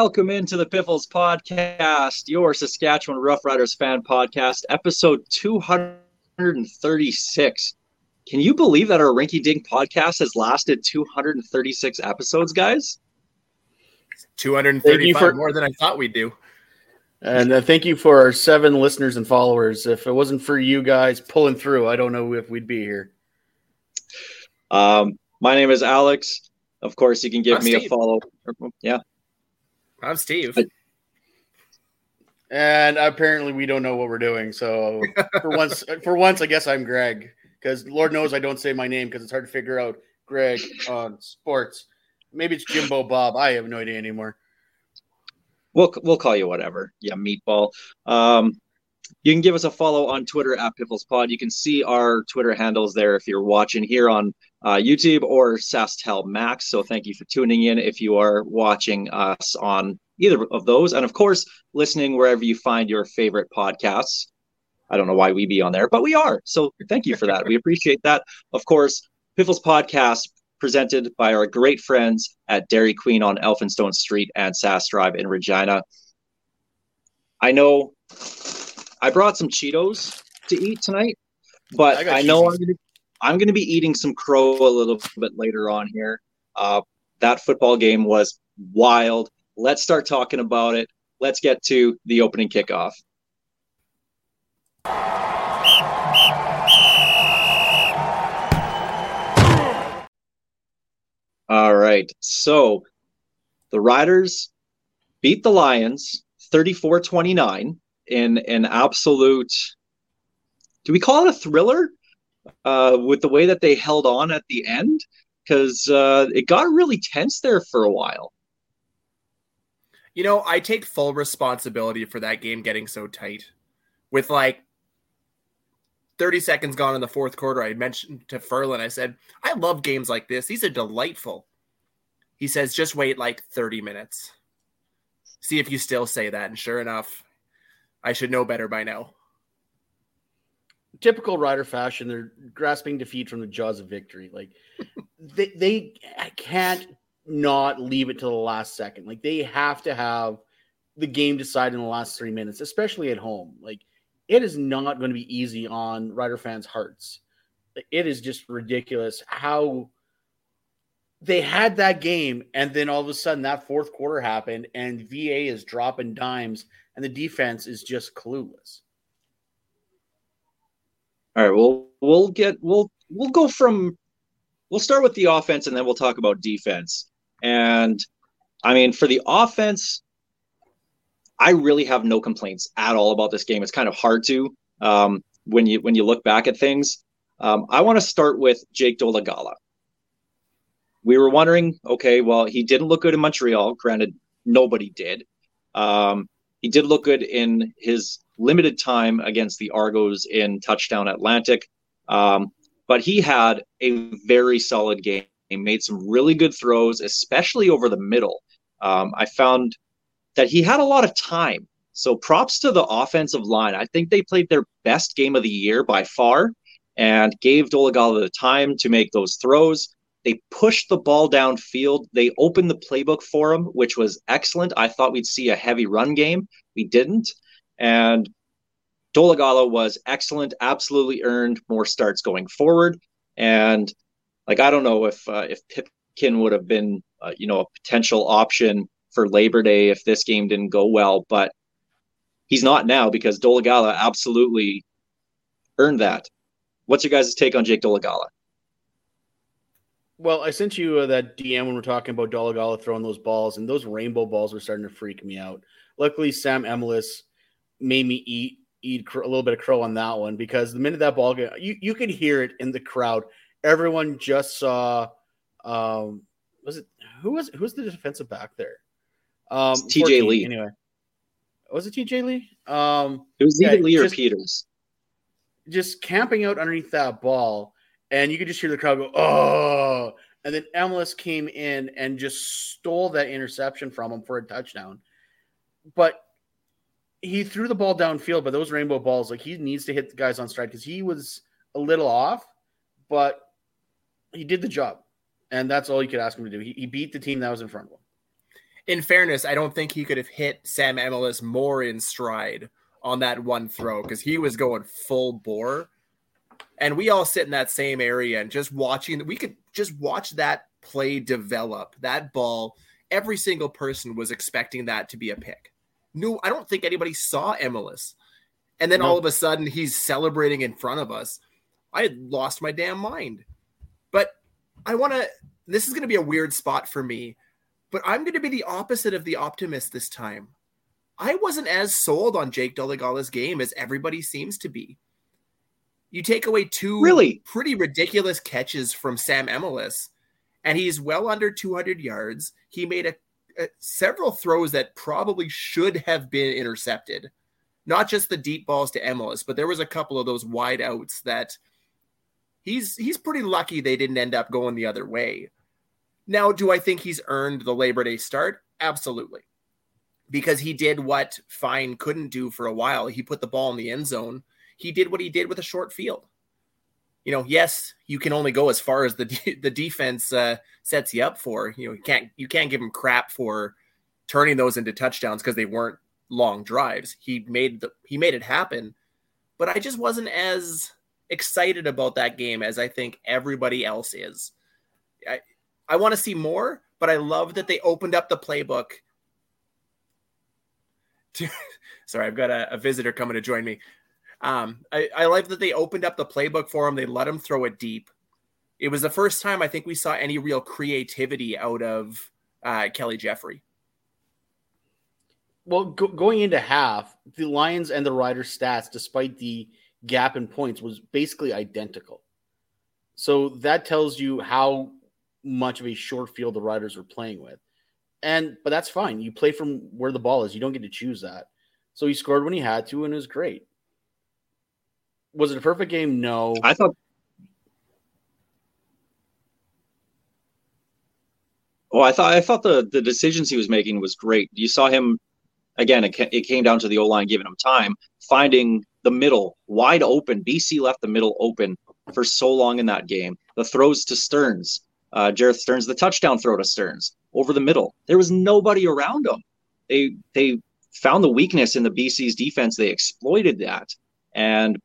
Welcome into the Piffles Podcast, your Saskatchewan Roughriders fan podcast, episode 236. Can you believe that our Rinky Dink podcast has lasted 236 episodes, guys? 235 for, more than I thought we'd do. And uh, thank you for our seven listeners and followers. If it wasn't for you guys pulling through, I don't know if we'd be here. Um, my name is Alex. Of course, you can give I'm me Steve. a follow. Yeah. I'm Steve. And apparently, we don't know what we're doing. So for once, for once, I guess I'm Greg because Lord knows I don't say my name because it's hard to figure out Greg on sports. Maybe it's Jimbo Bob. I have no idea anymore. We'll we'll call you whatever. Yeah, meatball. Um, you can give us a follow on Twitter at PifflesPod. You can see our Twitter handles there if you're watching here on uh, YouTube or SaskTel Max. So thank you for tuning in if you are watching us on either of those, and of course listening wherever you find your favorite podcasts. I don't know why we be on there, but we are. So thank you for that. we appreciate that. Of course, Piffles Podcast presented by our great friends at Dairy Queen on Elphinstone Street and Sask Drive in Regina. I know I brought some Cheetos to eat tonight, but I I, know I'm gonna, I'm gonna be eating some crow a little bit later on here. Uh, that football game was wild. Let's start talking about it. Let's get to the opening kickoff. All right. So the Riders beat the Lions 34 29 in an absolute, do we call it a thriller? Uh, with the way that they held on at the end, because uh, it got really tense there for a while. You know, I take full responsibility for that game getting so tight. With like 30 seconds gone in the fourth quarter, I mentioned to Ferlin, I said, I love games like this. These are delightful. He says, just wait like 30 minutes. See if you still say that. And sure enough, I should know better by now. Typical Rider fashion, they're grasping defeat from the jaws of victory. Like they they can't not leave it to the last second. Like they have to have the game decided in the last three minutes, especially at home. Like it is not going to be easy on Rider fans' hearts. It is just ridiculous how they had that game, and then all of a sudden that fourth quarter happened, and VA is dropping dimes, and the defense is just clueless. All right, we'll we'll get we'll we'll go from we'll start with the offense and then we'll talk about defense. And I mean, for the offense, I really have no complaints at all about this game. It's kind of hard to um, when you when you look back at things. Um, I want to start with Jake Dolegala. We were wondering, okay, well, he didn't look good in Montreal. Granted, nobody did. Um, he did look good in his limited time against the Argos in Touchdown Atlantic. Um, but he had a very solid game. He made some really good throws, especially over the middle. Um, I found that he had a lot of time. So props to the offensive line. I think they played their best game of the year by far and gave Dolegala the time to make those throws. They pushed the ball downfield. They opened the playbook for him, which was excellent. I thought we'd see a heavy run game. We didn't. And Dolegala was excellent, absolutely earned more starts going forward. And like I don't know if uh, if Pipkin would have been uh, you know a potential option for Labor Day if this game didn't go well, but he's not now because Dolegala absolutely earned that. What's your guys' take on Jake Dolegala? Well, I sent you uh, that DM when we're talking about Dolegala throwing those balls, and those rainbow balls were starting to freak me out. Luckily, Sam Emilus made me eat eat a little bit of crow on that one because the minute that ball got, you you could hear it in the crowd. Everyone just saw. Um, was it who was who's the defensive back there? Um, TJ Lee. Anyway, was it TJ Lee? Um, it was either yeah, Lee or Peters. Just camping out underneath that ball, and you could just hear the crowd go, "Oh!" And then Emilus came in and just stole that interception from him for a touchdown. But he threw the ball downfield, but those rainbow balls, like he needs to hit the guys on stride because he was a little off, but he did the job. And that's all you could ask him to do. He, he beat the team that was in front of him. In fairness, I don't think he could have hit Sam Emilus more in stride on that one throw because he was going full bore. And we all sit in that same area and just watching, we could just watch that play develop. That ball, every single person was expecting that to be a pick no, I don't think anybody saw Emilus. And then no. all of a sudden he's celebrating in front of us. I had lost my damn mind. But I want to, this is going to be a weird spot for me, but I'm going to be the opposite of the optimist this time. I wasn't as sold on Jake Dolegala's game as everybody seems to be. You take away two really pretty ridiculous catches from Sam Emilus, and he's well under 200 yards. He made a Uh, several throws that probably should have been intercepted. Not just the deep balls to Emilus, but there was a couple of those wide outs that he's he's pretty lucky they didn't end up going the other way. Now, do I think he's earned the Labor Day start? Absolutely. Because he did what Fine couldn't do for a while. He put the ball in the end zone. He did what he did with a short field you know, yes, you can only go as far as the the defense uh, sets you up for. You know, you can't you can't give him crap for turning those into touchdowns because they weren't long drives. He made the he made it happen, but I just wasn't as excited about that game as I think everybody else is. I I want to see more, but I love that they opened up the playbook. To, sorry, I've got a, a visitor coming to join me. Um, I, I like that they opened up the playbook for him. They let him throw it deep. It was the first time I think we saw any real creativity out of uh, Kelly Jeffrey. Well, go- going into half, the Lions and the Riders' stats, despite the gap in points, was basically identical. So that tells you how much of a short field the Riders were playing with. And but that's fine. You play from where the ball is. You don't get to choose that. So he scored when he had to, and it was great was it a perfect game? No. I thought. Oh, I thought I thought the the decisions he was making was great. You saw him again. It, it came down to the O line giving him time, finding the middle wide open. BC left the middle open for so long in that game. The throws to Sterns, uh, Jerreth Sterns, the touchdown throw to Sterns over the middle. There was nobody around him. They they found the weakness in the BC's defense. They exploited that, and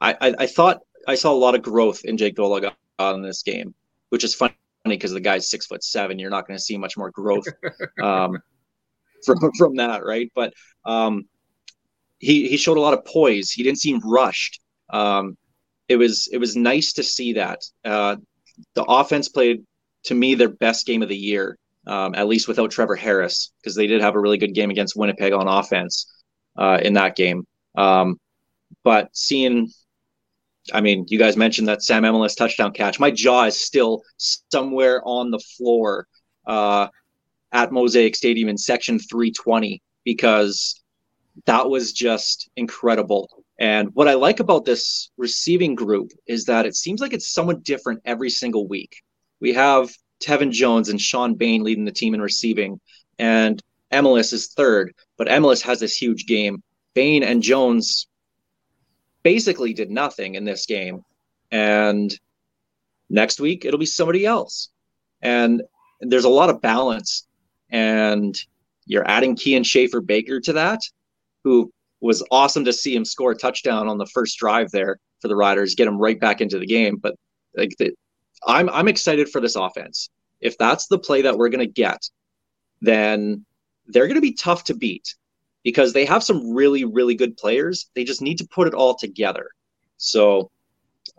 I, I, I thought I saw a lot of growth in Jake Dolegala in this game, which is funny because the guy's six foot seven. You're not going to see much more growth um, from from that, right? But um, he he showed a lot of poise. He didn't seem rushed. Um, it was it was nice to see that. Uh, the offense played to me their best game of the year, um, at least without Trevor Harris, because they did have a really good game against Winnipeg on offense uh, in that game. Um, but seeing I mean, you guys mentioned that Sam Emilus touchdown catch. My jaw is still somewhere on the floor uh, at Mosaic Stadium in section 320 because that was just incredible. And what I like about this receiving group is that it seems like it's somewhat different every single week. We have Tevin Jones and Shawn Bane leading the team in receiving, and Emilus is third, but Emilus has this huge game. Bane and Jones basically did nothing in this game. And next week it'll be somebody else. And there's a lot of balance. And you're adding Kian Schaffer Baker to that, who was awesome to see him score a touchdown on the first drive there for the Riders, get him right back into the game. But like the, I'm I'm excited for this offense. If that's the play that we're gonna get, then they're gonna be tough to beat because they have some really, really good players. They just need to put it all together. So,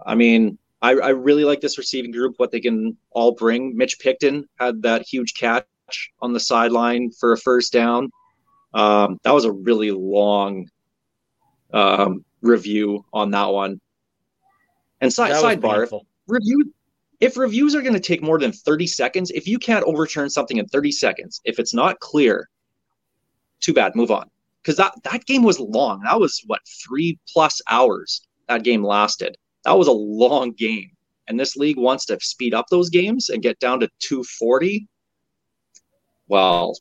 I mean, I, I really like this receiving group, what they can all bring. Mitch Picton had that huge catch on the sideline for a first down. Um, that was a really long, um, review on that one. And si- sidebar, if review if reviews are going to take more than 30 seconds, if you can't overturn something in 30 seconds, if it's not clear, too bad, move on. Because that, that game was long. That was what, three plus hours that game lasted. That was a long game. And this league wants to speed up those games and get down to 240. Well,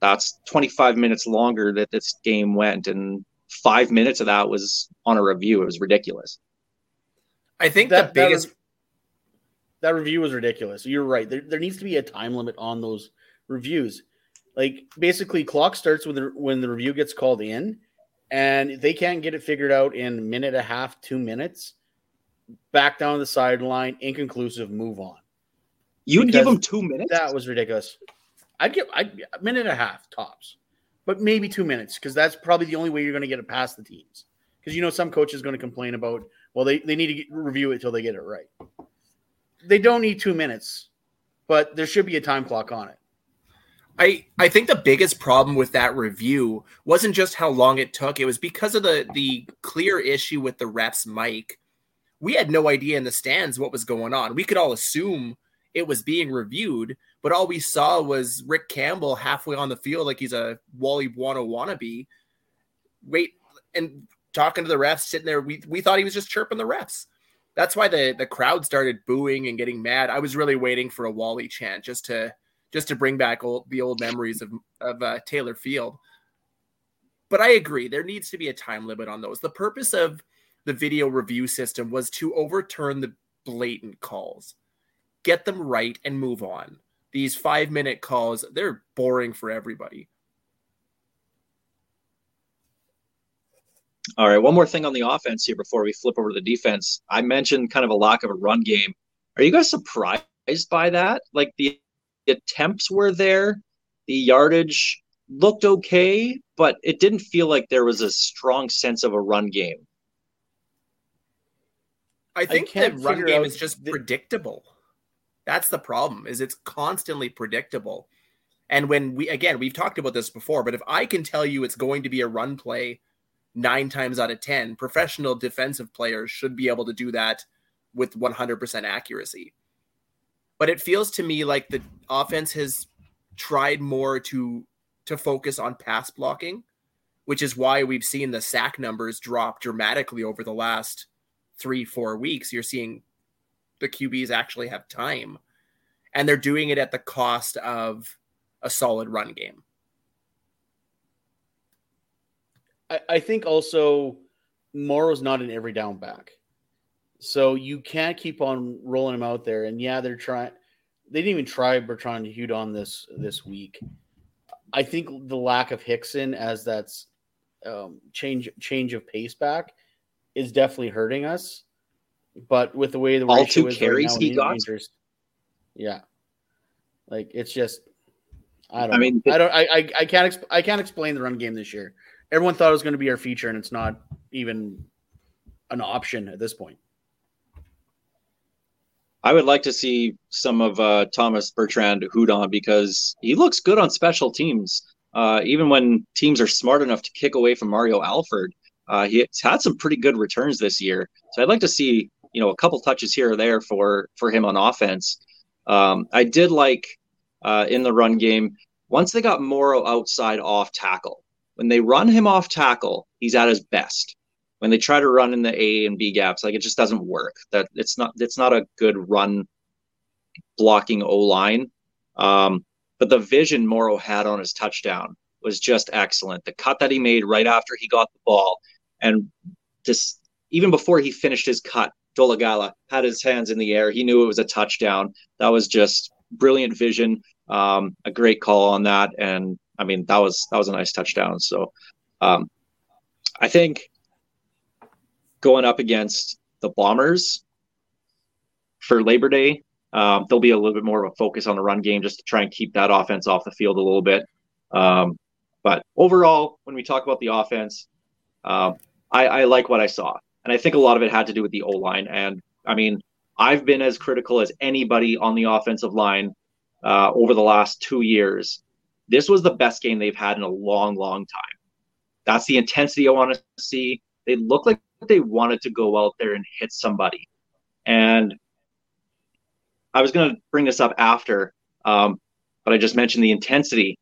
that's 25 minutes longer that this game went. And five minutes of that was on a review. It was ridiculous. I think That- the that biggest was- that review was ridiculous. You're right. There, there needs to be a time limit on those reviews. Like basically, clock starts when the when the review gets called in, and they can't get it figured out in a minute and a half, two minutes. Back down the sideline, inconclusive, move on. You'd give them two minutes? That was ridiculous. I'd give I'd, a minute and a half tops, but maybe two minutes because that's probably the only way you're going to get it past the teams. Because you know some coach is going to complain about well they, they need to get, review it till they get it right. They don't need two minutes, but there should be a time clock on it. I I think the biggest problem with that review wasn't just how long it took. It was because of the the clear issue with the ref's mic. We had no idea in the stands what was going on. We could all assume it was being reviewed, but all we saw was Rick Campbell halfway on the field like he's a Wally Buono wannabe. Wait and talking to the refs, sitting there. We we thought he was just chirping the refs. That's why the the crowd started booing and getting mad. I was really waiting for a Wally chant just to just to bring back old, the old memories of of uh, Taylor Field. But I agree, there needs to be a time limit on those. The purpose of the video review system was to overturn the blatant calls, get them right, and move on. These five minute calls, they're boring for everybody. All right, one more thing on the offense here before we flip over to the defense. I mentioned kind of a lack of a run game. Are you guys surprised by that? Like the, the attempts were there, the yardage looked okay, but it didn't feel like there was a strong sense of a run game. I think the can't run game is just the- predictable. That's the problem. Is it's constantly predictable. And when we again, we've talked about this before, but if I can tell you it's going to be a run play 9 times out of 10, professional defensive players should be able to do that with 100% accuracy. But it feels to me like the offense has tried more to to focus on pass blocking, which is why we've seen the sack numbers drop dramatically over the last three, four weeks, you're seeing the QBs actually have time. And they're doing it at the cost of a solid run game. I, I think also Morrow's not an every down back. So you can't keep on rolling him out there. And yeah, they're trying they didn't even try Bertrand Hudon this this week. I think the lack of Hickson as that's um, change change of pace back is definitely hurting us. But with the way the All two carries right now he got? interest, yeah, like it's just I don't. I mean, I don't. I I, I can't. Exp- I can't explain the run game this year. Everyone thought it was going to be our feature, and it's not even an option at this point. I would like to see some of uh, Thomas Bertrand Hudon because he looks good on special teams. Uh, even when teams are smart enough to kick away from Mario Alford, uh, he's had some pretty good returns this year. So I'd like to see you know a couple touches here or there for for him on offense. Um, I did like uh, in the run game once they got Morrow outside off tackle. When they run him off tackle, he's at his best when they try to run in the A and B gaps, like it just doesn't work. That it's not it's not a good run blocking O line. Um, but the vision Morrow had on his touchdown was just excellent. The cut that he made right after he got the ball, and just even before he finished his cut, Dolegala had his hands in the air. He knew it was a touchdown. That was just brilliant vision. Um, a great call on that, and I mean that was that was a nice touchdown. So um, I think going up against the Bombers for Labor Day. Um, there'll be a little bit more of a focus on the run game just to try and keep that offense off the field a little bit. Um, but overall, when we talk about the offense, um, I, I like what I saw. And I think a lot of it had to do with the O line. And I mean, I've been as critical as anybody on the offensive line uh, over the last two years. This was the best game they've had in a long, long time. That's the intensity I want to see They looked like they wanted to go out there and hit somebody. And I was going to bring this up after, um, but I just mentioned the intensity.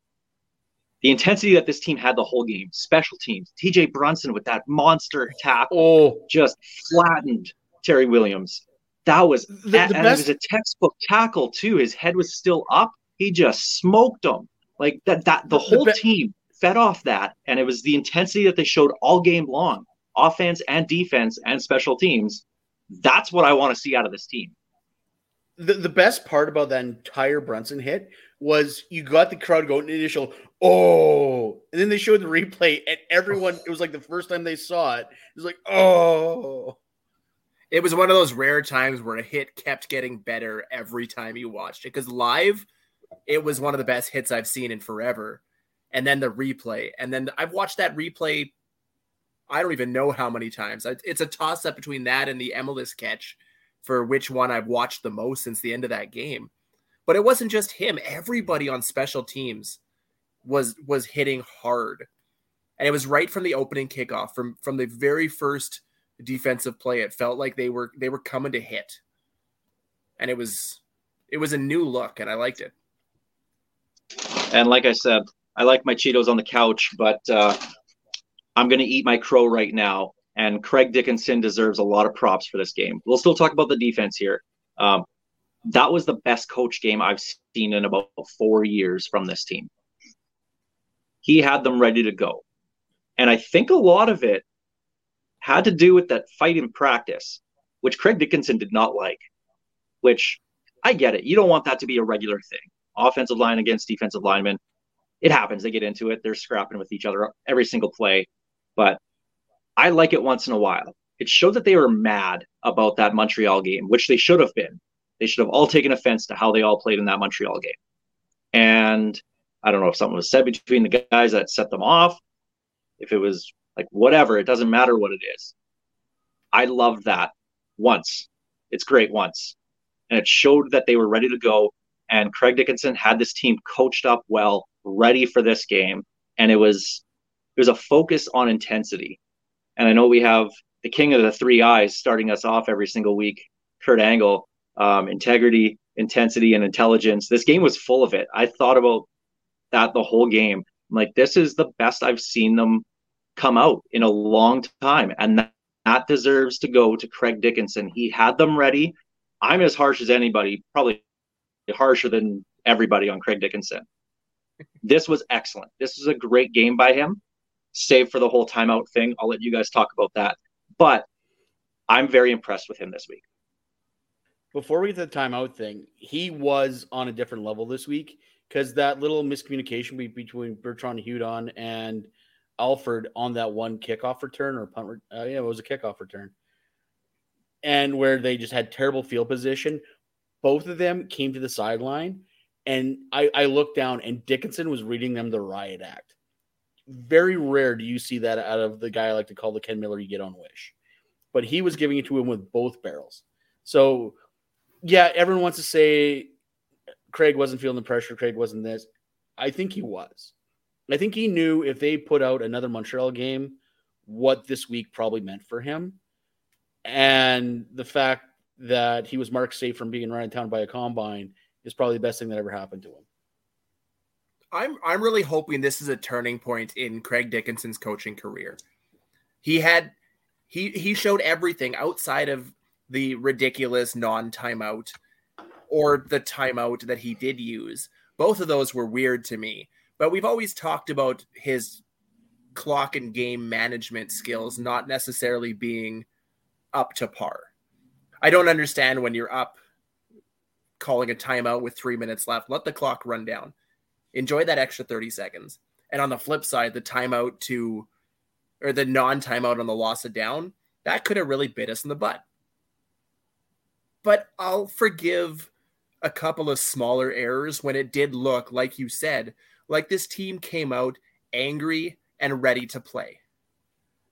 The intensity that this team had the whole game, special teams, TJ Brunson with that monster tackle, Oh, just flattened Terry Williams. That was The- the and, best- it was a textbook tackle too. His head was still up. He just smoked him like that. That the The whole be- team fed off that, and it was the intensity that they showed all game long, offense and defense and special teams. That's what I want to see out of this team. the, the best part about that entire Brunson hit was you got the crowd going initial oh and then they showed the replay and everyone it was like the first time they saw it it was like oh It was one of those rare times where a hit kept getting better every time you watched it because live, it was one of the best hits I've seen in forever. And then the replay, and then I've watched that replay. I don't even know how many times. It's a toss up between that and the Emilus catch for which one I've watched the most since the end of that game. But it wasn't just him. Everybody on special teams was was hitting hard. And it was right from the opening kickoff, from from the very first defensive play. It felt like they were they were coming to hit. And it was it was a new look and I liked it. And like I said, I like my Cheetos on the couch, but uh, I'm going to eat my crow right now. And Craig Dickenson deserves a lot of props for this game. We'll still talk about the defense here. Um, that was the best coach game I've seen in about four years from this team. He had them ready to go. And I think a lot of it had to do with that fight in practice, which Craig Dickenson did not like, which I get it. You don't want that to be a regular thing. Offensive line against defensive linemen. It happens. They get into it. They're scrapping with each other every single play. But I like it once in a while. It showed that they were mad about that Montreal game, which they should have been. They should have all taken offense to how they all played in that Montreal game. And I don't know if something was said between the guys that set them off, if it was like whatever, it doesn't matter what it is. I loved that once. It's great once. And it showed that they were ready to go. And Craig Dickenson had this team coached up well, ready for this game. And it was was a focus on intensity. And I know we have the king of the three eyes starting us off every single week, Kurt Angle, um, integrity, intensity, and intelligence. This game was full of it. I thought about that the whole game. I'm like, this is the best I've seen them come out in a long time. And that, that deserves to go to Craig Dickenson. He had them ready. I'm as harsh as anybody, probably harsher than everybody on Craig Dickenson. This was excellent. This was a great game by him, save for the whole timeout thing. I'll let you guys talk about that. But I'm very impressed with him this week. before we get to the timeout thing he was on a different level this week because that little miscommunication between Bertrand Hudon and Alford on that one kickoff return or punt uh, yeah it was a kickoff return and where they just had terrible field position both of them came to the sideline and I, I looked down and Dickenson was reading them the riot act very rare do you see that out of the guy I like to call the Ken Miller you get on wish but he was giving it to him with both barrels so yeah, everyone wants to say Craig wasn't feeling the pressure. Craig wasn't this. I think he was. I think he knew if they put out another Montreal game, what this week probably meant for him. And the fact that he was marked safe from being run in town by a combine is probably the best thing that ever happened to him. I'm I'm really hoping this is a turning point in Craig Dickenson's coaching career. He had he he showed everything outside of the ridiculous non-timeout or the timeout that he did use. Both of those were weird to me. But we've always talked about his clock and game management skills not necessarily being up to par. I don't understand when you're up calling a timeout with 3 minutes left. Let the clock run down enjoy that extra 30 seconds. And on the flip side, the timeout to or the non timeout on the loss of down, that could have really bit us in the butt. But I'll forgive a couple of smaller errors when it did look, like you said, like this team came out angry and ready to play.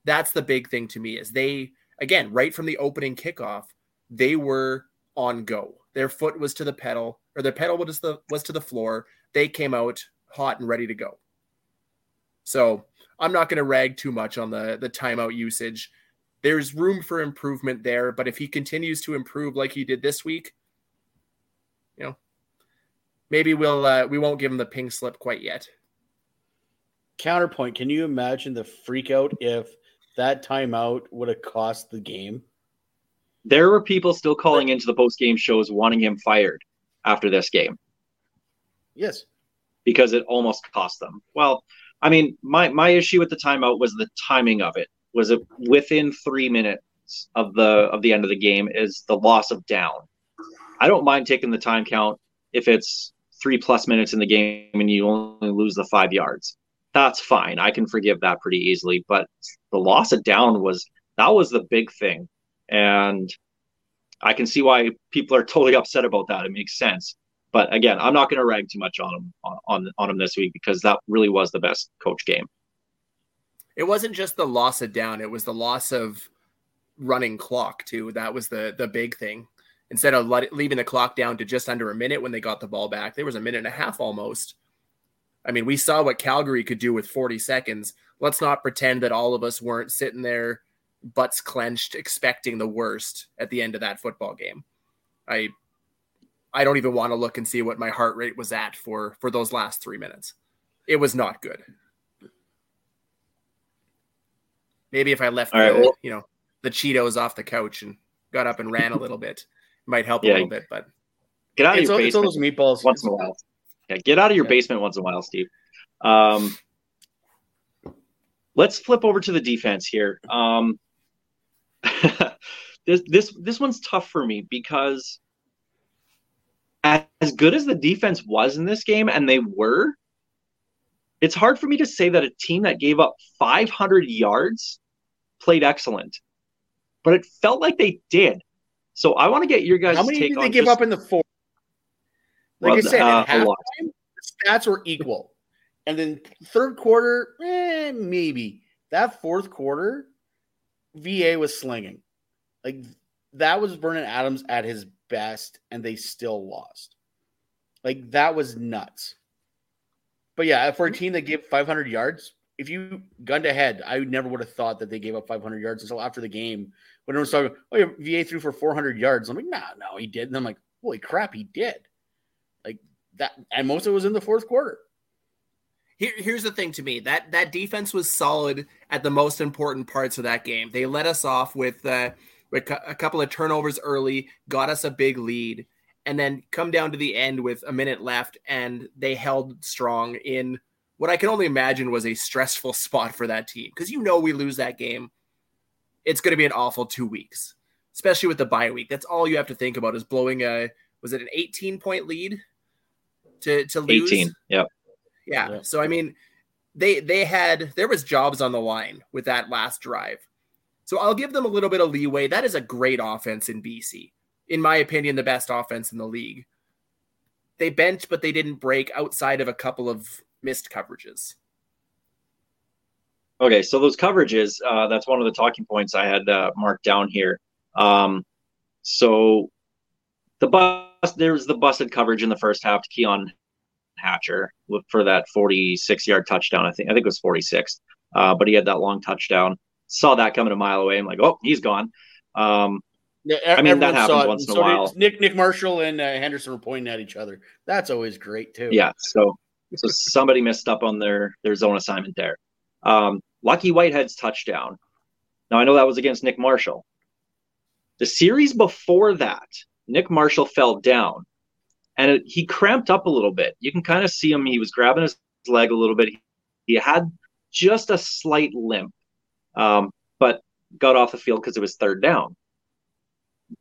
That's the big thing to me is they again, right from the opening kickoff, they were on go. Their foot was to the pedal, or their pedal was the was to the floor. They came out hot and ready to go. So I'm not going to rag too much on the the timeout usage. there's room for improvement there. But if he continues to improve like he did this week, you know, maybe we'll uh, we won't give him the pink slip quite yet. Counterpoint: Can you imagine the freak out if that timeout would have cost the game? There were people still calling into the post game shows wanting him fired after this game. Yes, because it almost cost them. Well, I mean, my my issue with the timeout was the timing of it. Was it within three minutes of the of the end of the game? Is the loss of down? I don't mind taking the time count if it's three plus minutes in the game and you only lose the five yards. That's fine. I can forgive that pretty easily. But the loss of down was that was the big thing, and I can see why people are totally upset about that. It makes sense. But again, I'm not going to rag too much on him on on him this week because that really was the best coach game. It wasn't just the loss of down; it was the loss of running clock too. That was the the big thing. Instead of let, leaving the clock down to just under a minute when they got the ball back, there was a minute and a half almost. I mean, we saw what Calgary could do with 40 seconds. Let's not pretend that all of us weren't sitting there, butts clenched, expecting the worst at the end of that football game. I I don't even want to look and see what my heart rate was at for for those last three minutes. It was not good. Maybe if I left, the, right, well, you know, the Cheetos off the couch and got up and ran a little bit, might help yeah, a little bit. But get out of your basement. those meatballs once in a while. Yeah, get out of your yeah. basement once in a while, Steve. Um, let's flip over to the defense here. Um, this this this one's tough for me because as good as the defense was in this game, and they were, it's hard for me to say that a team that gave up 500 yards played excellent. But it felt like they did. So I want to get your guys' How many did they give just, up in the fourth? Like well, I said, uh, halftime, the stats were equal. And then third quarter, eh, maybe. That fourth quarter, VA was slinging. Like that was Vernon Adams at his best, and they still lost. Like that was nuts. But yeah, for a team that gave 500 yards, if you gunned ahead, I never would have thought that they gave up 500 yards until after the game when everyone's talking, oh, yeah, VA threw for 400 yards. I'm like, nah, no, he did. And I'm like, holy crap, he did. Like that, and most of it was in the fourth quarter. Here, here's the thing to me that that defense was solid at the most important parts of that game. They let us off with uh, a couple of turnovers early, got us a big lead, and then come down to the end with a minute left, and they held strong in what I can only imagine was a stressful spot for that team because you know we lose that game, it's going to be an awful two weeks, especially with the bye week. That's all you have to think about is blowing a was it an 18 point lead to to lose? 18. Yep. Yeah. yeah. So I mean, they they had there was jobs on the line with that last drive. So I'll give them a little bit of leeway. That is a great offense in BC. In my opinion, the best offense in the league. They bent, but they didn't break outside of a couple of missed coverages. Okay, so those coverages, uh, that's one of the talking points I had uh, marked down here. Um, so the bus, there was the busted coverage in the first half to Keon Hatcher for that 46 yard touchdown. I think I think it was 46, uh, but he had that long touchdown saw that coming a mile away. I'm like, oh, he's gone. Um, yeah, I mean, that happens once in so a while. Nick Nick Marshall and uh, Henderson were pointing at each other. That's always great too. Yeah. So so somebody messed up on their their zone assignment there. Um, Lucky Whitehead's touchdown. Now I know that was against Nick Marshall. The series before that, Nick Marshall fell down, and it, he cramped up a little bit. You can kind of see him. He was grabbing his leg a little bit. He had just a slight limp um, but got off the field because it was third down.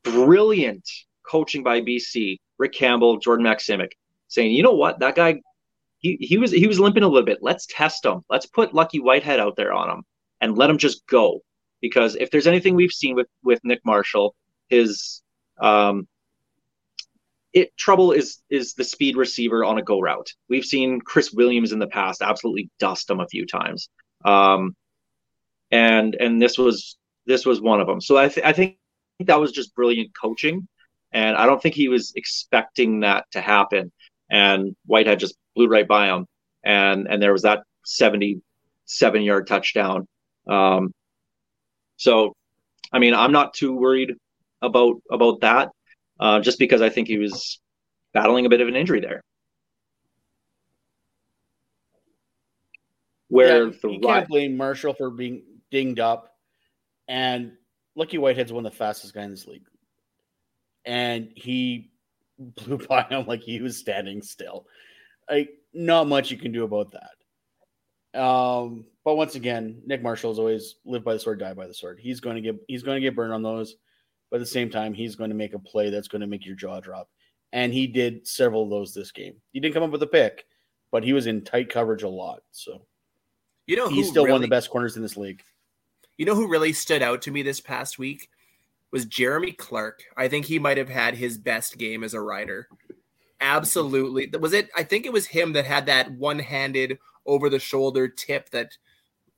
Brilliant coaching by BC, Rick Campbell, Jordan Maksymic, saying, you know what, that guy, he, he was he was limping a little bit. Let's test him. Let's put Lucky Whitehead out there on him and let him just go. Because if there's anything we've seen with with Nick Marshall, his um, it trouble is is the speed receiver on a go route. We've seen Chris Williams in the past absolutely dust him a few times. Um, and and this was this was one of them. So I, th- I think that was just brilliant coaching, and I don't think he was expecting that to happen. And Whitehead just blew right by him, and and there was that seventy-seven yard touchdown. Um, so I mean, I'm not too worried about about that, uh, just because I think he was battling a bit of an injury there. Where Yeah, the you can't blame Marshall for being dinged up, and Lucky Whitehead's one of the fastest guys in this league, and he blew by him like he was standing still. Like not much you can do about that. Um, but once again, Nick Marshall Marshall's always live by the sword, die by the sword. He's going to get he's going to get burned on those, but at the same time, he's going to make a play that's going to make your jaw drop. And he did several of those this game. He didn't come up with a pick, but he was in tight coverage a lot. So You know, he's still one of the best corners in this league. You know who really stood out to me this past week was Jeremy Clark. I think he might have had his best game as a rider. Absolutely. Was it I think it was him that had that one-handed over the shoulder tip that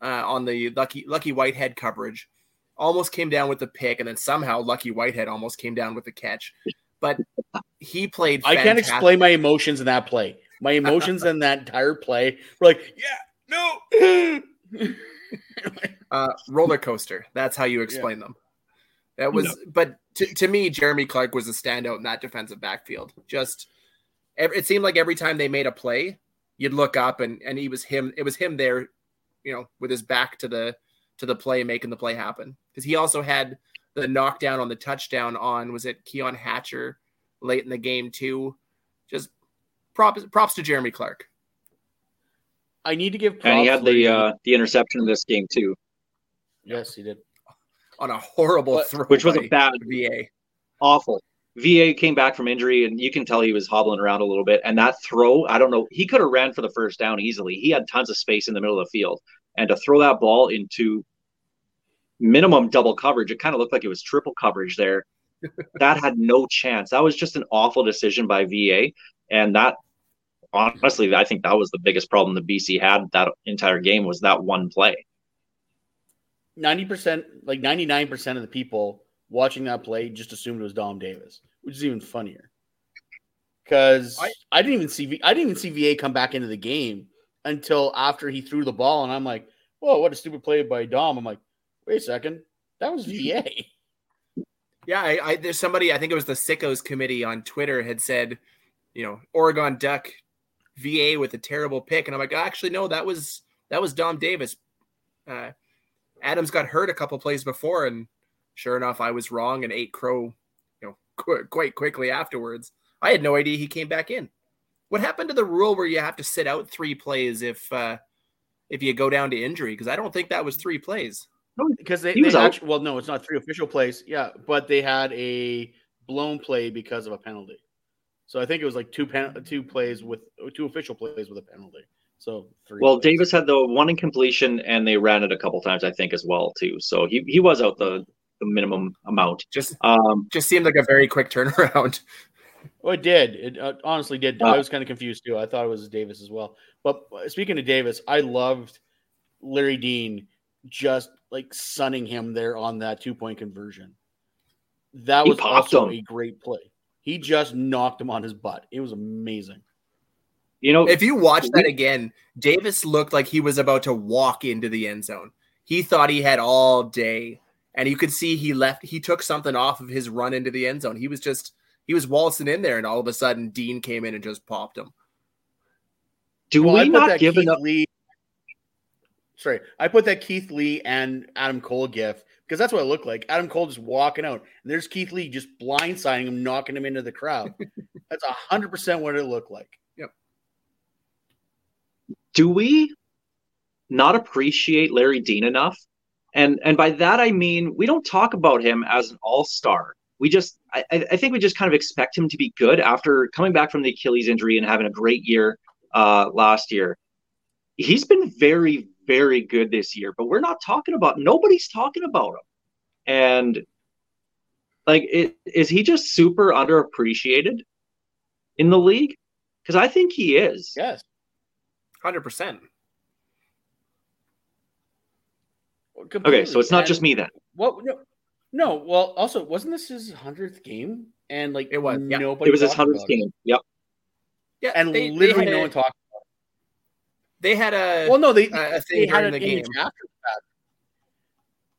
uh, on the Lucky Lucky Whitehead coverage almost came down with the pick and then somehow Lucky Whitehead almost came down with the catch. But he played I can't explain my emotions in that play. My emotions in that entire play were like, yeah, no. uh, roller coaster. That's how you explain them. That was, but to, to me, Jeremy Clark was a standout in that defensive backfield. Just, it seemed like every time they made a play, you'd look up and and he was him. It was him there, you know, with his back to the to the play, making the play happen. Because he also had the knockdown on the touchdown on was it Keon Hatcher late in the game too. Just props props to Jeremy Clark. I need to give props. and he had the uh, the interception in this game too, yes, he did. on a horrible But- throw, which was a bad, VA. awful. VA came back from injury, and you can tell he was hobbling around a little bit. And that throw, I don't know, he could have ran for the first down easily. He had tons of space in the middle of the field, and to throw that ball into minimum double coverage, it kind of looked like it was triple coverage there. that had no chance. That was just an awful decision by VA, and that honestly, I think that was the biggest problem the BC had that entire game was that one play. Ninety percent, like ninety nine percent of the people watching that play just assumed it was Dom Davis, which is even funnier. Because I, I- didn't even see V- I didn't even see VA come back into the game until after he threw the ball, and I'm like, "Whoa, what a stupid play by Dom!" I'm like, "Wait a second, that was VA." Yeah, I, I there's somebody I think it was the Sickos committee on Twitter had said, you know, Oregon Duck VA with a terrible pick, and I'm like, actually no, that was that was Dom Davis. Uh, Adams got hurt a couple plays before, and sure enough, I was wrong and ate crow, you know, qu- quite quickly afterwards. I had no idea he came back in. What happened to the rule where you have to sit out three plays if uh, if you go down to injury? Because I don't think that was three plays. No, because they, was they actually, well, no, it's not three official plays. Yeah, but they had a blown play because of a penalty. So I think it was like two pen, two plays with two official plays with a penalty. So three. Well, plays. Davis had the one incompletion, and they ran it a couple times, I think, as well too. So he he was out the, the minimum amount. Just Um, just seemed like a very quick turnaround. Oh, it did. It uh, honestly did. Uh, I was kind of confused too. I thought it was Davis as well. But uh, speaking of Davis, I loved Larry Dean just like sunning him there on that two point conversion. That He was popped also him. a great play. He just knocked him on his butt. It was amazing. you know, If you watch that again, Davis looked like he was about to walk into the end zone. He thought he had all day, and you could see he left. He took something off of his run into the end zone. He was just he was waltzing in there, and all of a sudden, Dean came in and just popped him. do Well, I we put not that give Keith enough? Lee. Sorry, I put that Keith Lee and Adam Cole gif because that's what it looked like. Adam Cole just walking out, and there's Keith Lee just blindsiding him, knocking him into the crowd. that's hundred percent what it looked like. Yep. Do we not appreciate Larry Dean enough? And and by that I mean we don't talk about him as an all star. We just I, I I think we just kind of expect him to be good after coming back from the Achilles injury and having a great year uh, last year. He's been very very good this year, but we're not talking about nobody's talking about him. And like, it, is he just super underappreciated in the league? Because I think he is. Yes. Hundred percent. Okay, so it's not And just me then. What? No, no. Well, also, wasn't this his hundredth game? And like It was, yeah. Nobody. It was his hundredth about it. game. Yep. Yeah, and they, they literally had no a- one talked. They had a Well, no, they a- a thing had during the game. after that.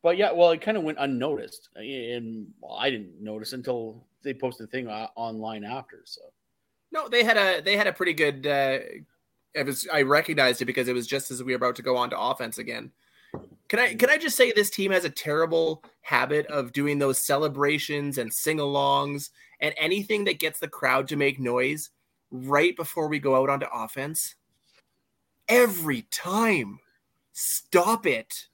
but yeah, well, it kind of went unnoticed, and well, I didn't notice until they posted the thing uh, online after. So no, they had a they had a pretty good. Uh, it was I recognized it because it was just as we were about to go on to offense again. Can I can I just say this team has a terrible habit of doing those celebrations and sing-alongs and anything that gets the crowd to make noise right before we go out onto offense? Every time. Stop it.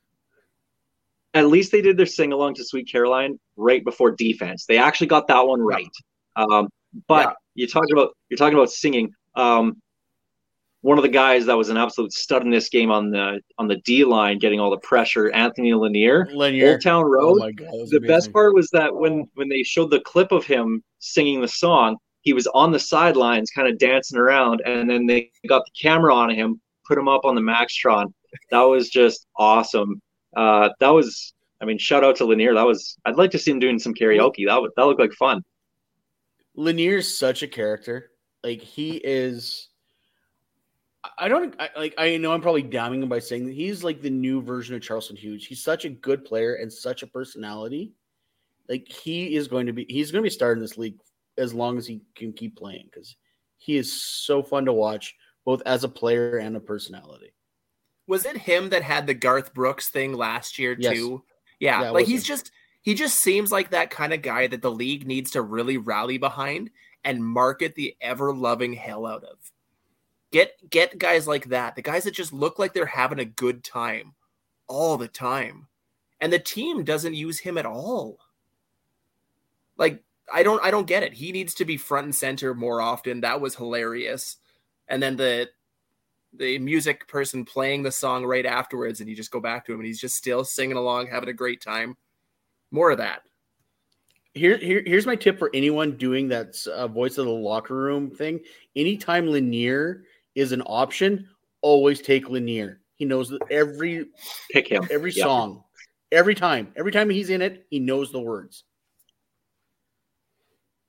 At least they did their sing along to Sweet Caroline right before defense. They actually got that one right. Um, but yeah. you talking about you're talking about singing. Um, one of the guys that was an absolute stud in this game on the on the D line, getting all the pressure, Anthony Lanier, Lanier. Old Town Road. Oh God, the amazing. best part was that when when they showed the clip of him singing the song, he was on the sidelines, kind of dancing around, and then they got the camera on him, put him up on the Maxtron. That was just awesome. Uh, that was, I mean, shout out to Lanier. That was. I'd like to see him doing some karaoke. That would that looked like fun. Lanier's such a character. Like he is I don't I, like. I know I'm probably damning him by saying that he's like the new version of Charleston Hughes. He's such a good player and such a personality. Like he is going to be. He's going to be starting this league as long as he can keep playing because he is so fun to watch, both as a player and a personality. Was it him that had the Garth Brooks thing last year yes. too? Yeah, yeah like he's him. just he just seems like that kind of guy that the league needs to really rally behind and market the ever loving hell out of. Get get guys like that, the guys that just look like they're having a good time all the time. And the team doesn't use him at all. Like I don't I don't get it. He needs to be front and center more often. That was hilarious. And then the the music person playing the song right afterwards and you just go back to him and he's just still singing along having a great time. More of that. Here, here, here's my tip for anyone doing that uh, voice of the locker room thing. Anytime Lanier is an option, always take Lanier. He knows every pick him every yep. song, every time, every time he's in it, he knows the words.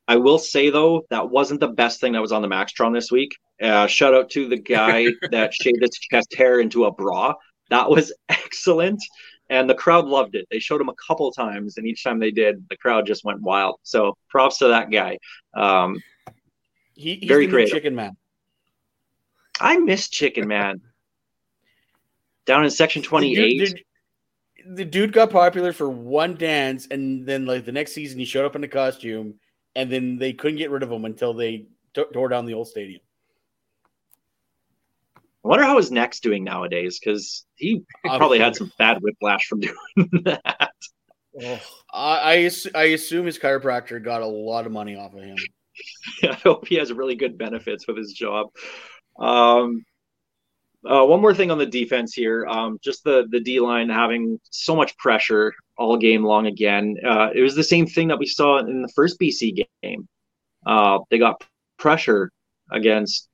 I will say though that wasn't the best thing that was on the Maxtron this week. Uh, shout out to the guy that shaved his chest hair into a bra. That was excellent, and the crowd loved it. They showed him a couple times, and each time they did, the crowd just went wild. So props to that guy. Um, he, he's very the Chicken Man. I miss Chicken Man. Down in section 28. The dude, the, the dude got popular for one dance, and then like the next season, he showed up in a costume, and then they couldn't get rid of him until they t- tore down the old stadium. I wonder how his neck's doing nowadays because he probably had some bad whiplash from doing that. Oh, I, I assume his chiropractor got a lot of money off of him. I hope he has really good benefits with his job. Um, uh, one more thing on the defense here, um, just the the D line having so much pressure all game long again. Uh, it was the same thing that we saw in the first BC game. Uh, they got pressure against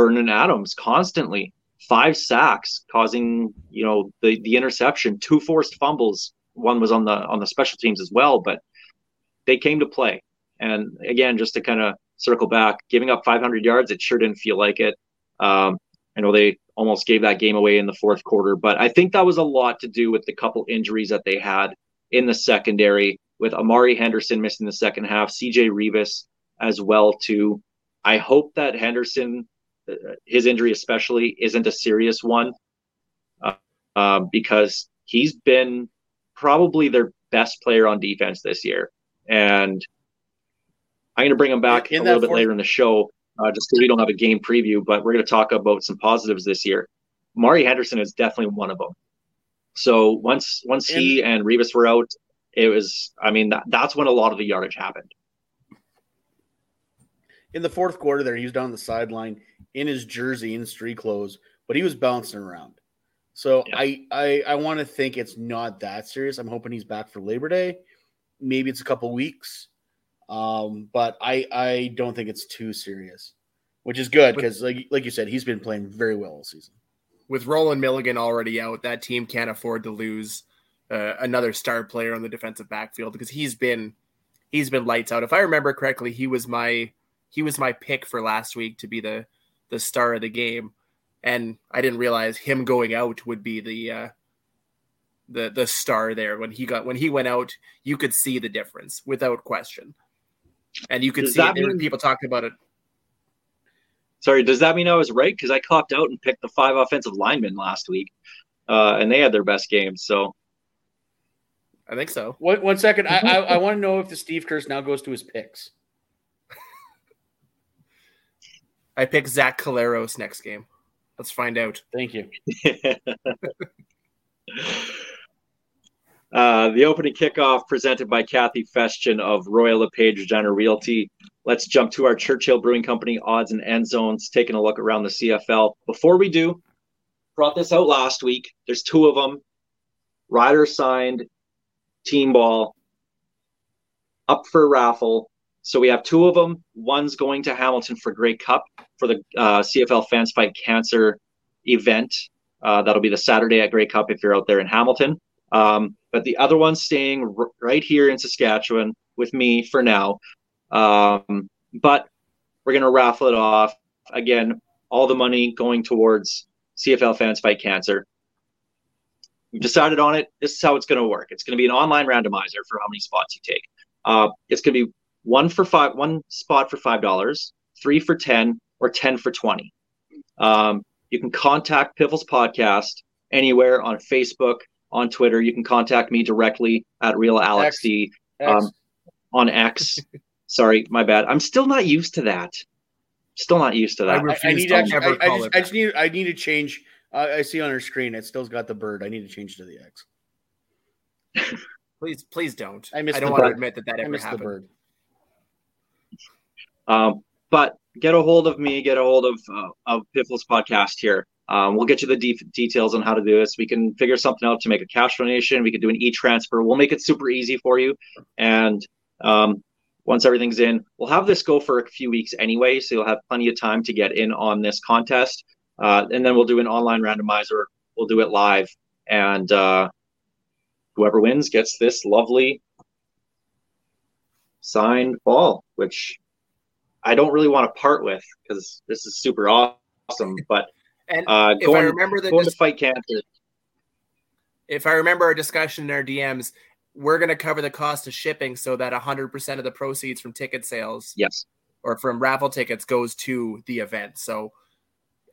Vernon Adams constantly, five sacks, causing you know the the interception, two forced fumbles. One was on the on the special teams as well, but they came to play. And again, just to kind of circle back, giving up 500 yards, it sure didn't feel like it. Um, I know they almost gave that game away in the fourth quarter, but I think that was a lot to do with the couple injuries that they had in the secondary with Amari Henderson missing the second half, CJ Reavis as well too. I hope that Henderson, his injury especially, isn't a serious one uh, uh, because he's been probably their best player on defense this year, and I'm going to bring him back in a little bit later in the show uh, just because we don't have a game preview, but we're going to talk about some positives this year. Mari Henderson is definitely one of them. So once once he and Reavis were out, it was I mean that, that's when a lot of the yardage happened. In the fourth quarter, there he was down the sideline in his jersey in street clothes, but he was bouncing around. So yeah. I I, I want to think it's not that serious. I'm hoping he's back for Labor Day. Maybe it's a couple weeks. Um, but I I don't think it's too serious, which is good because like like you said, he's been playing very well all season. With Rolan Milligan already out, that team can't afford to lose uh, another star player on the defensive backfield because he's been he's been lights out. If I remember correctly, he was my he was my pick for last week to be the the star of the game, and I didn't realize him going out would be the uh, the the star there when he got when he went out. You could see the difference without question, and you could Does see that it, there were mean- people talking about it. Sorry, does that mean I was right? Because I copped out and picked the five offensive linemen last week, uh, and they had their best games. So I think so. One, one second. I, I, I want to know if the Steve curse now goes to his picks. I picked Zach Collaros next game. Let's find out. Thank you. uh, the opening kickoff presented by Kathy Festian of Royal LePage Jenner Realty. Let's jump to our Churchill Brewing Company odds and end zones, taking a look around the CFL. Before we do, brought this out last week. There's two of them. Rider signed, team ball, up for raffle. So we have two of them. One's going to Hamilton for Grey Cup for the uh, CFL Fans Fight Cancer event. Uh, that'll be the Saturday at Grey Cup if you're out there in Hamilton. Um, but the other one's staying r- right here in Saskatchewan with me for now. Um, but we're going to raffle it off. Again, all the money going towards CFL Fans Fight Cancer. We've decided on it. This is how it's going to work. It's going to be an online randomizer for how many spots you take. Uh, it's going to be one for five, one spot for five dollars, three for ten, or ten for twenty. Um, you can contact Piffles Podcast anywhere on Facebook, on Twitter. You can contact me directly at Real Alex X. D X. Um, on X. Sorry, my bad. I'm still not used to that. Still not used to that. re- I, I refuse need to to actually, ever I, I just, it I just need I need to change. Uh, I see on our screen it still's got the bird. I need to change to the X. Please, please don't. I missed I don't the want to bird. admit that that I ever missed the happened. bird. Um, but get a hold of me, get a hold of uh, of Piffles podcast here. Um, we'll get you the de- details on how to do this. We can figure something out to make a cash donation. We can do an e-transfer. We'll make it super easy for you. And um, once everything's in, we'll have this go for a few weeks anyway, so you'll have plenty of time to get in on this contest. Uh, and then we'll do an online randomizer. We'll do it live, and uh, whoever wins gets this lovely signed ball, which I don't really want to part with because this is super awesome. But And uh, if I going, remember the going to fight cancer, if I remember our discussion in our DMs, we're going to cover the cost of shipping so that 100% of the proceeds from ticket sales yes, or from raffle tickets goes to the event. So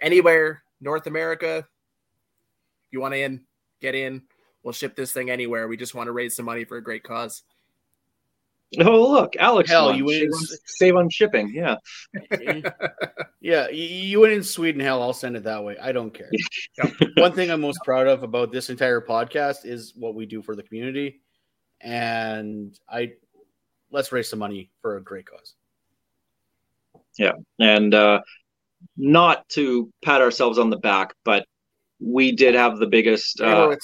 anywhere North America, you want to in, get in. We'll ship this thing anywhere. We just want to raise some money for a great cause. Oh, look, Alex. Hell, won. you save, win- on, save on shipping. Yeah. yeah, you, you went in Sweden. Hell, I'll send it that way. I don't care. One thing I'm most proud of about this entire podcast is what we do for the community, and I let's raise some money for a great cause. Yeah, and uh, not to pat ourselves on the back, but we did have the biggest uh,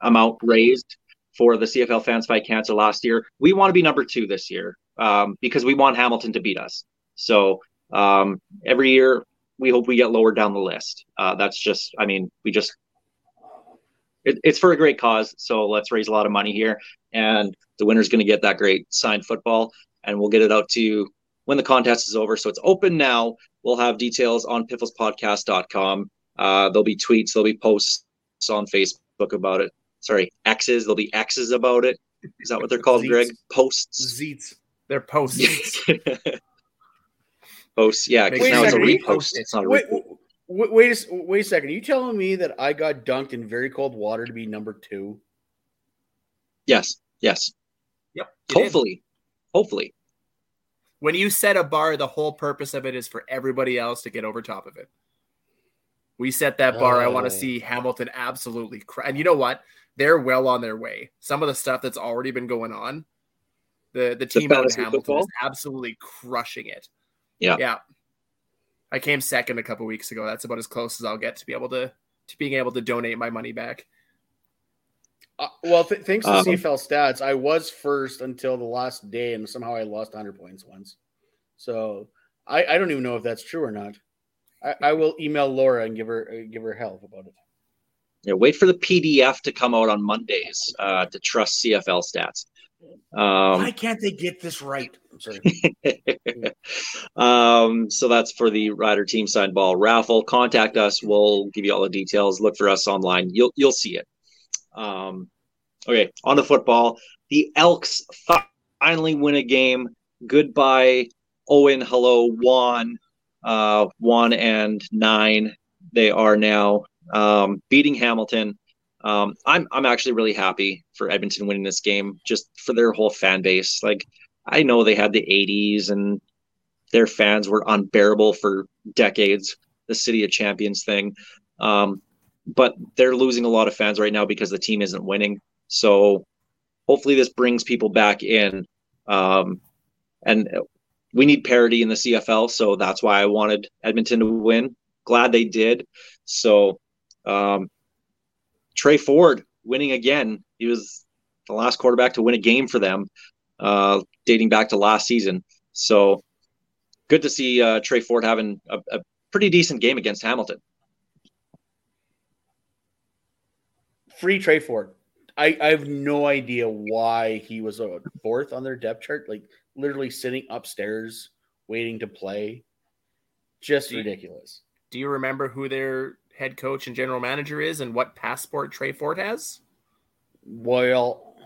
amount raised for the CFL Fans Fight Cancer last year. We want to be number two this year um, because we want Hamilton to beat us. So um, every year we hope we get lower down the list. Uh, that's just, I mean, we just, it, it's for a great cause. So let's raise a lot of money here. And the winner's going to get that great signed football. And we'll get it out to you when the contest is over. So it's open now. We'll have details on pifflespodcast.com. Uh, there'll be tweets, there'll be posts on Facebook about it. Sorry, X's. There'll be X's about it. Is that what they're called, Zeets. Greg? Posts. Zeets. They're posts. Posts. Yeah, because Wait a now it's a second, repost. It's not a Wait, repost. wait, wait, a, s- wait a second. Are you telling me that I got dunked in very cold water to be number two? Yes. Yes. Yep. you did. Hopefully. Hopefully. When you set a bar, the whole purpose of it is for everybody else to get over top of it. We set that bar. I want Oh. to see Hamilton absolutely cry. And you know what? They're well on their way. Some of the stuff that's already been going on, the the team out in Hamilton football? is absolutely crushing it. Yeah. yeah. I came second a couple weeks ago. That's about as close as I'll get to be able to to being able to donate my money back. Uh, well, th- thanks to Um, CFL stats, I was first until the last day, and somehow I lost 100 points once. So I, I don't even know if that's true or not. I, I will email Laura and give her uh, give her help about it. Yeah, wait for the PDF to come out on Mondays uh, to trust CFL stats. Um, Why can't they get this right? I'm sorry. um, so that's for the rider team signed ball raffle. Contact us. We'll give you all the details. Look for us online. You'll you'll see it. Um, Okay, on the football. The Elks finally win a game. Goodbye, Owen. Hello, Juan. Uh, one and nine. They are now um, beating Hamilton. Um, I'm I'm actually really happy for Edmonton winning this game, just for their whole fan base. Like I know they had the '80s and their fans were unbearable for decades. The City of Champions thing, um, but they're losing a lot of fans right now because the team isn't winning. So hopefully this brings people back in. Um, and we need parity in the CFL, so that's why I wanted Edmonton to win. Glad they did. So um, Tre Ford winning again. He was the last quarterback to win a game for them, uh, dating back to last season. So good to see uh, Tre Ford having a, a pretty decent game against Hamilton. Free Tre Ford. I, I have no idea why he was a fourth on their depth chart. Like literally sitting upstairs waiting to play. Just Do you- ridiculous. Do you remember who their head coach and general manager is and what passport Tre Ford has? Well,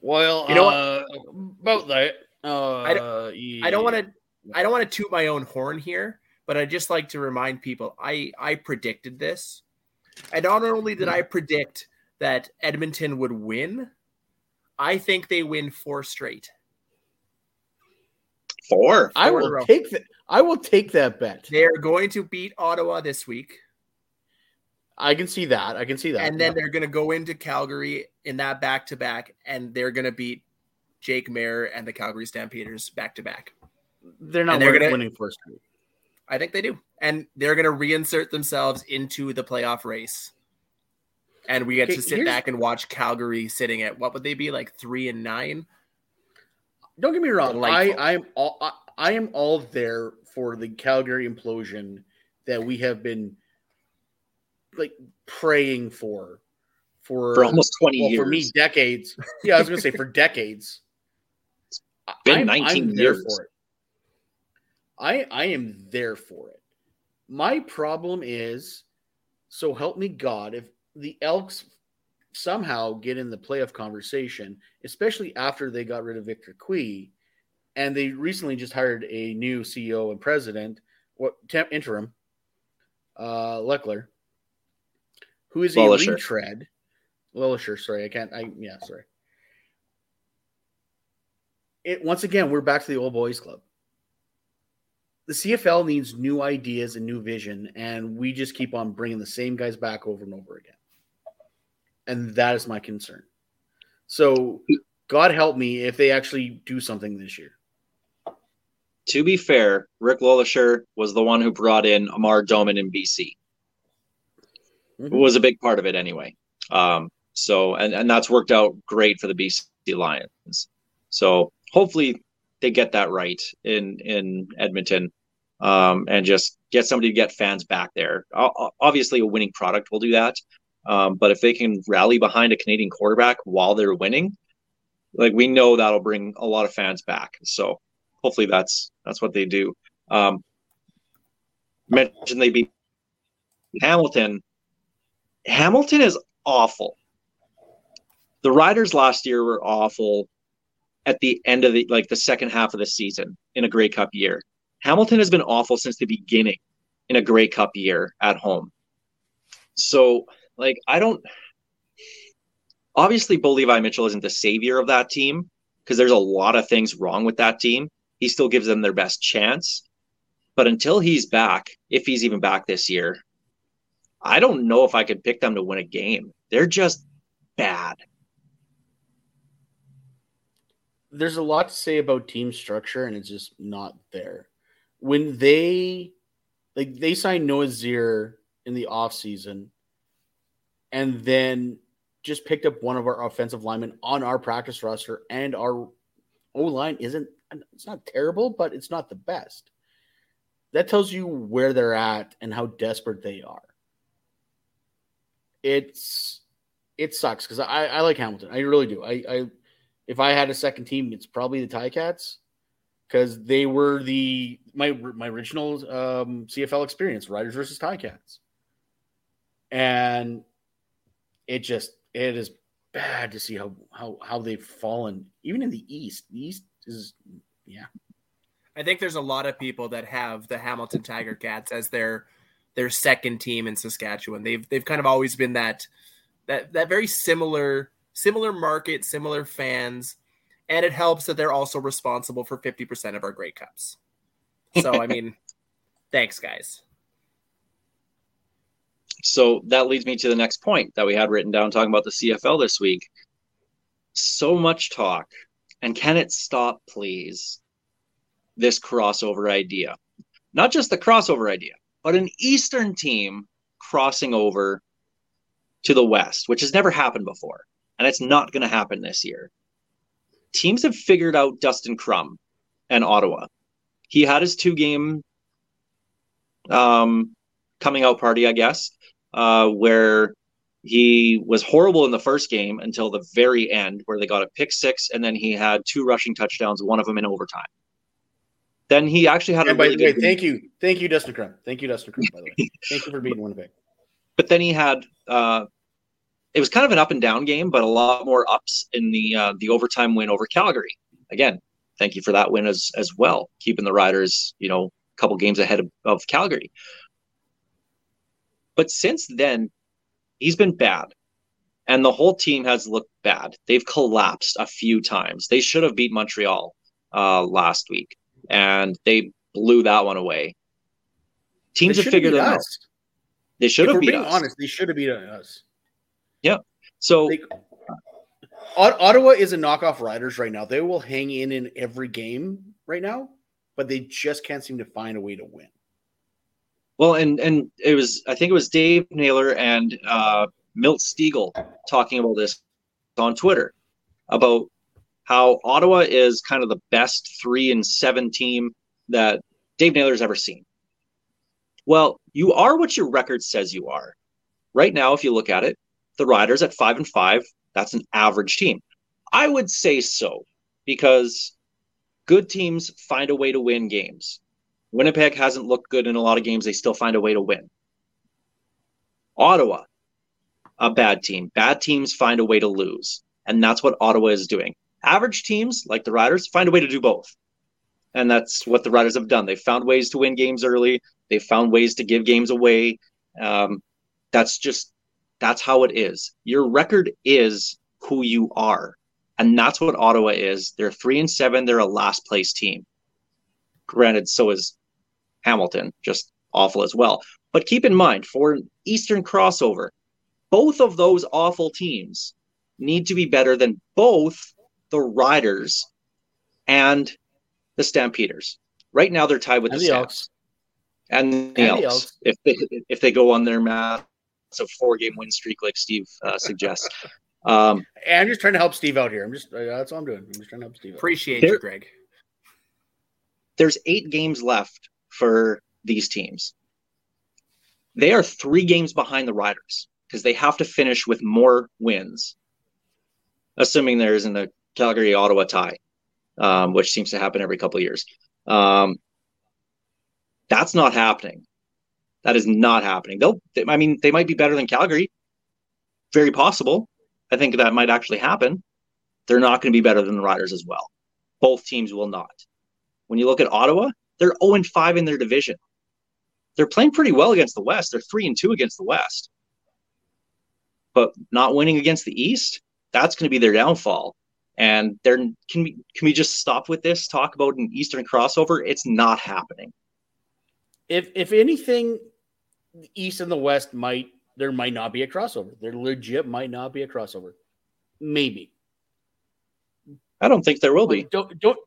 well, You know what? uh, about that. Uh, I I don't want to I don't want to toot my own horn here, but I just like to remind people I I predicted this. And not only did I predict that Edmonton would win, I think they win four straight. Four. I four in a will take that. I will take that bet. They are going to beat Ottawa this week, I can see that. I can see that. and then they're going to go into Calgary in that back to back, and they're going to beat Jake Maier and the Calgary Stampeders back to back. they're not they're winning, gonna- winning first. I think they do. And they're going to reinsert themselves into the playoff race. And we get Okay, to sit back and watch Calgary sitting at what would they be like three and nine? Don't get me wrong. I, I am all I, I am all there for the Calgary implosion that we have been like praying for for, For almost 20 well, years. for me decades. Yeah, I was gonna say for decades. been I'm, 19 I'm years. for it. I I am there for it. My problem is, so help me God, if the Elks somehow get in the playoff conversation, especially after they got rid of Victor Cui, and they recently just hired a new CEO and president, what temp interim, uh, Leckler, who is a LeLacheur. retread. LeLacheur, sorry, I can't. I yeah, sorry. It once again, we're back to the old boys club. The CFL needs new ideas and new vision, and we just keep on bringing the same guys back over and over again. And that is my concern. So, God help me if they actually do something this year. To be fair, Rick LeLacheur was the one who brought in Amar Doman in BC. Mhm. Was a big part of it anyway. Um, so and, and that's worked out great for the BC Lions. So hopefully they get that right in in Edmonton, um, and just get somebody to get fans back there. Obviously, a winning product will do that. Um, but if they can rally behind a Canadian quarterback while they're winning, like we know that'll bring a lot of fans back. So hopefully that's that's what they do. Um, mentioned they beat Hamilton. Hamilton is awful. The Riders last year were awful at the end of the like the second half of the season in a Grey Cup year. Hamilton has been awful since the beginning in a Grey Cup year at home. So like I don't obviously Bo Levi Mitchell isn't the savior of that team because there's a lot of things wrong with that team. He still gives them their best chance. But until he's back, if he's even back this year, I don't know if I could pick them to win a game. They're just bad. there's a lot to say about team structure, and it's just not there. When they like they signed Noah Zier in the offseason and then just picked up one of our offensive linemen on our practice roster, and our O line isn't it's not terrible, but it's not the best. That tells you where they're at and how desperate they are. It's it sucks because I, I like Hamilton. I really do. I, I if I had a second team, it's probably the Ti-Cats because they were the my my original um, CFL experience, Riders versus Ti-Cats, and it just it is bad to see how how how they've fallen, even in the East. The East is yeah. I think there's a lot of people that have the Hamilton Tiger Cats as their their second team in Saskatchewan. They've they've kind of always been that that that very similar similar market, similar fans, and it helps that they're also responsible for 50% of our Grey Cups. So I mean, thanks guys. So that leads me to the next point that we had written down talking about the CFL this week. So much talk. And can it stop, please? This crossover idea. Not just the crossover idea, but an Eastern team crossing over to the West, which has never happened before. And it's not going to happen this year. Teams have figured out Dustin Crum and Ottawa. He had his two game um, coming out party, I guess uh, where he was horrible in the first game until the very end, where they got a pick six, and then he had two rushing touchdowns, one of them in overtime. Then he actually had and a really way, good. Thank you, thank you, Dustin Crum. Thank you, Dustin Crum. By the way, thank you for beating Winnipeg. But then he had. Uh, it was kind of an up and down game, but a lot more ups in the uh, the overtime win over Calgary. Again, thank you for that win as as well, keeping the Riders, you know, a couple games ahead of, of Calgary. But since then, he's been bad. And the whole team has looked bad. They've collapsed a few times. They should have beat Montreal uh, last week, and they blew that one away. Teams have figured it out. They should if have beat us. Honest, they should have beat us. Yeah. So they, Ottawa is a knockoff Riders right now. They will hang in in every game right now, but they just can't seem to find a way to win. Well, and and it was I think it was Dave Naylor and uh, Milt Stegall talking about this on Twitter about how Ottawa is kind of the best three and seven team that Dave Naylor's ever seen. Well, you are what your record says you are. Right now, if you look at it, the Riders at five and five, that's an average team. I would say so because good teams find a way to win games. Winnipeg hasn't looked good in a lot of games. They still find a way to win. Ottawa, a bad team. Bad teams find a way to lose. And that's what Ottawa is doing. Average teams, like the Riders, find a way to do both. And that's what the Riders have done. They've found ways to win games early, they've found ways to give games away. Um, that's just, that's how it is. Your record is who you are. And that's what Ottawa is. They're three and seven. They're a last place team. Granted, so is Hamilton, just awful as well. But keep in mind, for an Eastern crossover, both of those awful teams need to be better than both the Riders and the Stampeders. Right now, they're tied with and the, the Elks. And the, and the Elks. If they if they go on their massive four game win streak, like Steve uh, suggests. Um, I'm just trying to help Steve out here. I'm just uh, that's all I'm doing. I'm just trying to help Steve. Appreciate there, you, Greg. There's eight games left for these teams. They are three games behind the Riders because they have to finish with more wins, assuming there isn't a Calgary Ottawa tie, um, which seems to happen every couple years. Um, that's not happening. That is not happening. They'll, they, I mean, they might be better than Calgary. Very possible. I think that might actually happen. They're not going to be better than the Riders as well. Both teams will not. When you look at Ottawa, they're 0 and 5 in their division. They're playing pretty well against the West. They're 3 and 2 against the West. But not winning against the East, that's going to be their downfall. And there can we can we just stop with this? Talk about an Eastern crossover? It's not happening. If if anything, the East and the West might there might not be a crossover. There legit might not be a crossover. Maybe. I don't think there will be. Don't don't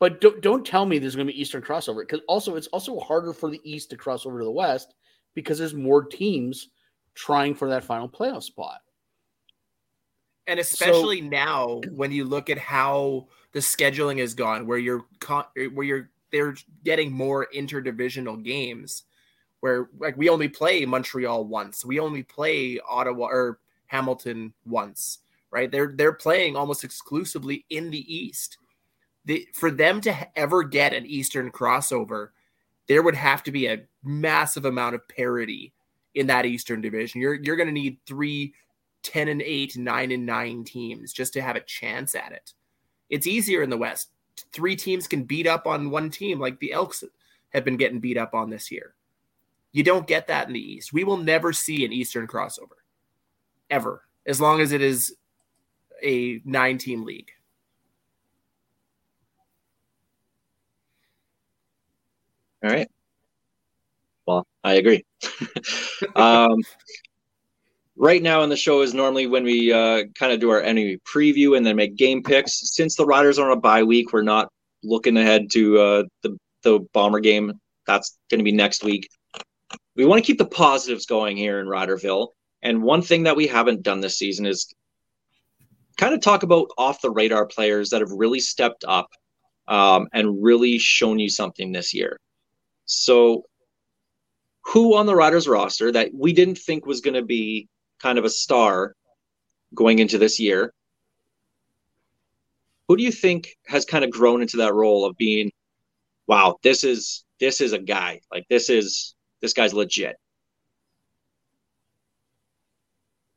but don't, don't tell me there's going to be Eastern crossover because also it's also harder for the East to cross over to the West because there's more teams trying for that final playoff spot. And especially so, now, when you look at how the scheduling has gone, where you're where you're they're getting more interdivisional games, where like we only play Montreal once, we only play Ottawa or Hamilton once, right? They're they're playing almost exclusively in the East the, for them to ever get an Eastern crossover, there would have to be a massive amount of parity in that Eastern division. You're you're going to need three 10 and 8, 9 and 9 teams just to have a chance at it. It's easier in the West. Three teams can beat up on one team like the Elks have been getting beat up on this year. You don't get that in the East. We will never see an Eastern crossover ever, as long as it is a nine team league. All right. Well, I agree. um, right now in the show is normally when we uh, kind of do our enemy preview and then make game picks. Since the Riders are on a bye week, we're not looking ahead to uh, the the Bomber game. That's going to be next week. We want to keep the positives going here in Riderville. And one thing that we haven't done this season is kind of talk about off the radar players that have really stepped up um, and really shown you something this year. So, who on the Riders roster that we didn't think was going to be kind of a star going into this year? Who do you think has kind of grown into that role of being, wow, this is this is a guy like this is this guy's legit.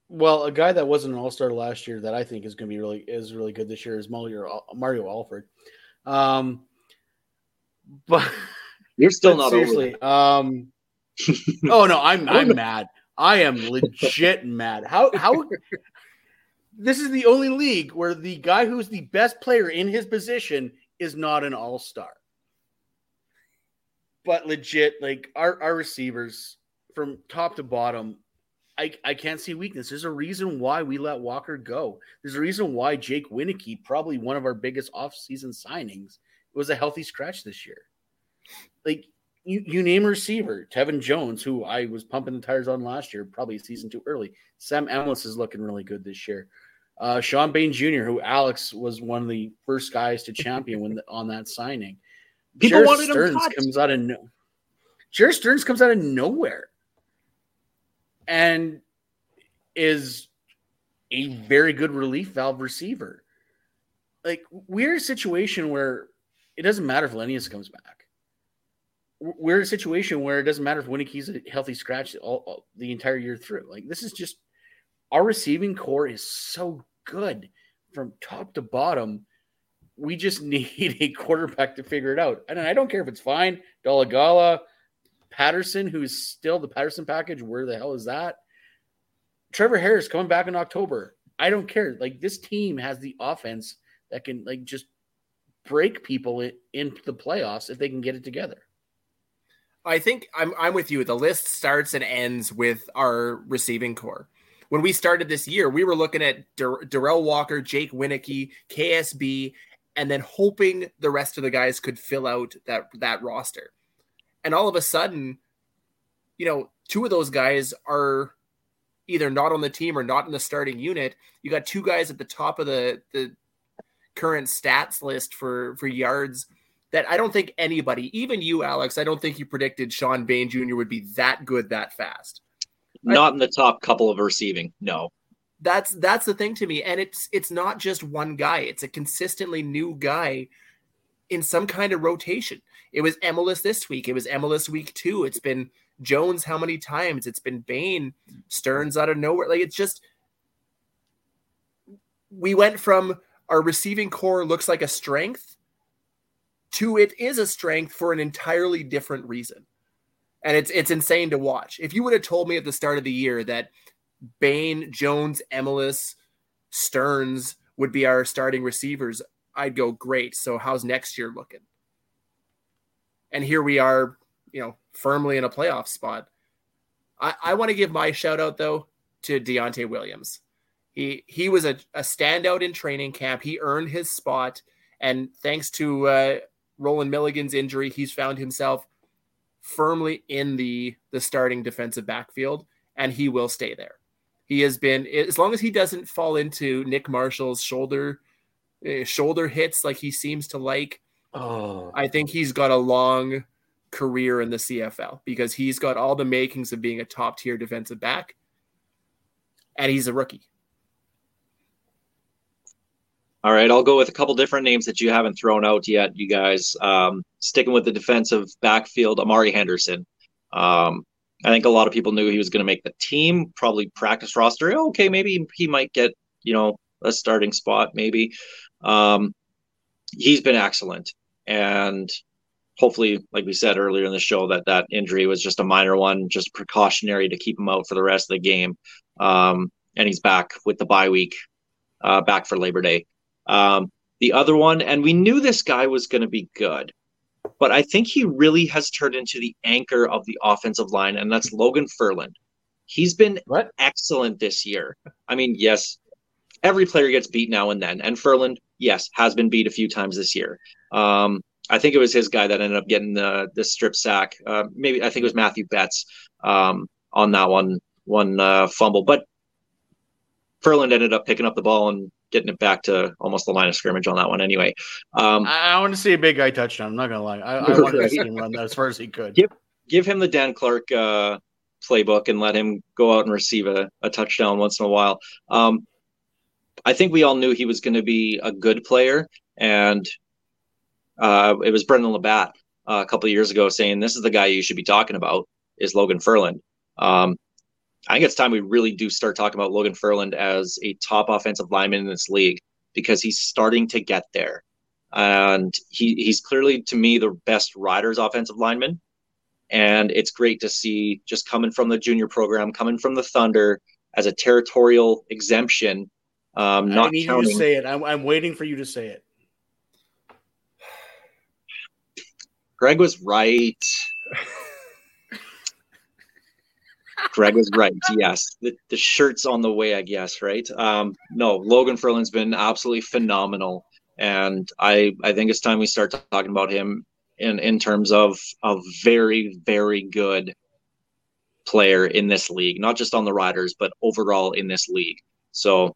Well, a guy that wasn't an All Star last year that I think is going to be really is really good this year is Mario Mario Alford. Um, but you're still but not seriously. Um, oh no, I'm I'm mad. I am legit mad. How how this is the only league where the guy who's the best player in his position is not an all star. But legit, like our, our receivers from top to bottom, I, I can't see weakness. There's a reason why we let Walker go. There's a reason why Jake Wieneke, probably one of our biggest offseason signings, was a healthy scratch this year. Like you, you name a receiver, Tevin Jones, who I was pumping the tires on last year, probably a season too early. Sam Emilus is looking really good this year. Uh, Shawn Bane Jr., who Alex was one of the first guys to champion when the, on that signing. People Jerry wanted Sterns him cut. comes out of no. Jerreth Sterns comes out of nowhere, and is a very good relief valve receiver. Like we're in a situation where it doesn't matter if Lennius comes back. We're in a situation where it doesn't matter if Wieneke's a healthy scratch all, all, the entire year through. Like this is just our receiving core is so good from top to bottom. We just need a quarterback to figure it out. And I don't care if it's fine. Dolegala, Patterson, who's still the Patterson package. Where the hell is that? Trevor Harris coming back in October. I don't care. Like this team has the offense that can like just break people in, into the playoffs if they can get it together. I think I'm I'm with you. The list starts and ends with our receiving core. When we started this year, we were looking at Dar- Darrell Walker, Jake Wieneke, KSB, and then hoping the rest of the guys could fill out that that roster. And all of a sudden, you know, two of those guys are either not on the team or not in the starting unit. You got two guys at the top of the the current stats list for for yards that I don't think anybody, even you, Alex, I don't think you predicted Shawn Bane Jr. would be that good that fast. Not in the top couple of receiving. No. That's that's the thing to me. And it's it's not just one guy, it's a consistently new guy in some kind of rotation. It was Emilus this week. It was Emilus week two. It's been Jones how many times? It's been Bane, Sterns out of nowhere. Like it's just we went from our receiving core looks like a strength to it is a strength for an entirely different reason. And it's it's insane to watch. If you would have told me at the start of the year that Bane, Jones, Emilus, Sterns would be our starting receivers, I'd go great. So how's next year looking? And here we are, you know, firmly in a playoff spot. I, I want to give my shout out though to Deontai Williams. He he was a, a standout in training camp. He earned his spot, and thanks to uh, Rolan Milligan's injury, he's found himself firmly in the the starting defensive backfield, and he will stay there. He has been as long as he doesn't fall into Nick Marshall's shoulder uh, shoulder hits like he seems to like. Oh, I think he's got a long career in the CFL because he's got all the makings of being a top tier defensive back, and he's a rookie. All right, I'll go with a couple different names that you haven't thrown out yet, you guys. Um, sticking with the defensive backfield, Amari Henderson. Um, I think a lot of people knew he was going to make the team, probably practice roster. Okay, maybe he might get you know a starting spot, maybe. Um, he's been excellent, and hopefully, like we said earlier in the show, that that injury was just a minor one, just precautionary to keep him out for the rest of the game. Um, and he's back with the bye week, uh, back for Labor Day. Um, the other one, and we knew this guy was going to be good, but I think he really has turned into the anchor of the offensive line, and that's Logan Ferland. He's been What? excellent this year. I mean, yes, every player gets beat now and then, and Ferland, yes, has been beat a few times this year. Um, I think it was his guy that ended up getting the the strip sack. Uh, maybe I think it was Matthew Betts um, on that one one uh, fumble, but Ferland ended up picking up the ball and getting it back to almost the line of scrimmage on that one. Anyway, um, I, I want to see a big guy touchdown. I'm not gonna lie. I, I want to see him run that as far as he could. Yep. give him the Dan Clark uh, playbook and let him go out and receive a, a touchdown once in a while. Um, I think we all knew he was going to be a good player, and uh, it was Brendan LaBatte uh, a couple of years ago saying this is the guy you should be talking about is Logan Ferland. Um, I think it's time we really do start talking about Logan Ferland as a top offensive lineman in this league because he's starting to get there. And he, he's clearly, to me, the best Riders offensive lineman. And it's great to see just coming from the junior program, coming from the Thunder as a territorial exemption, um, I not need you counting. to say it. I'm, I'm waiting for you to say it. Greg was right. Greg was right. Yes, the, the shirt's on the way, I guess. Right? Um, no, Logan Ferland's been absolutely phenomenal, and I I think it's time we start talking about him in in terms of a very very good player in this league, not just on the Riders, but overall in this league. So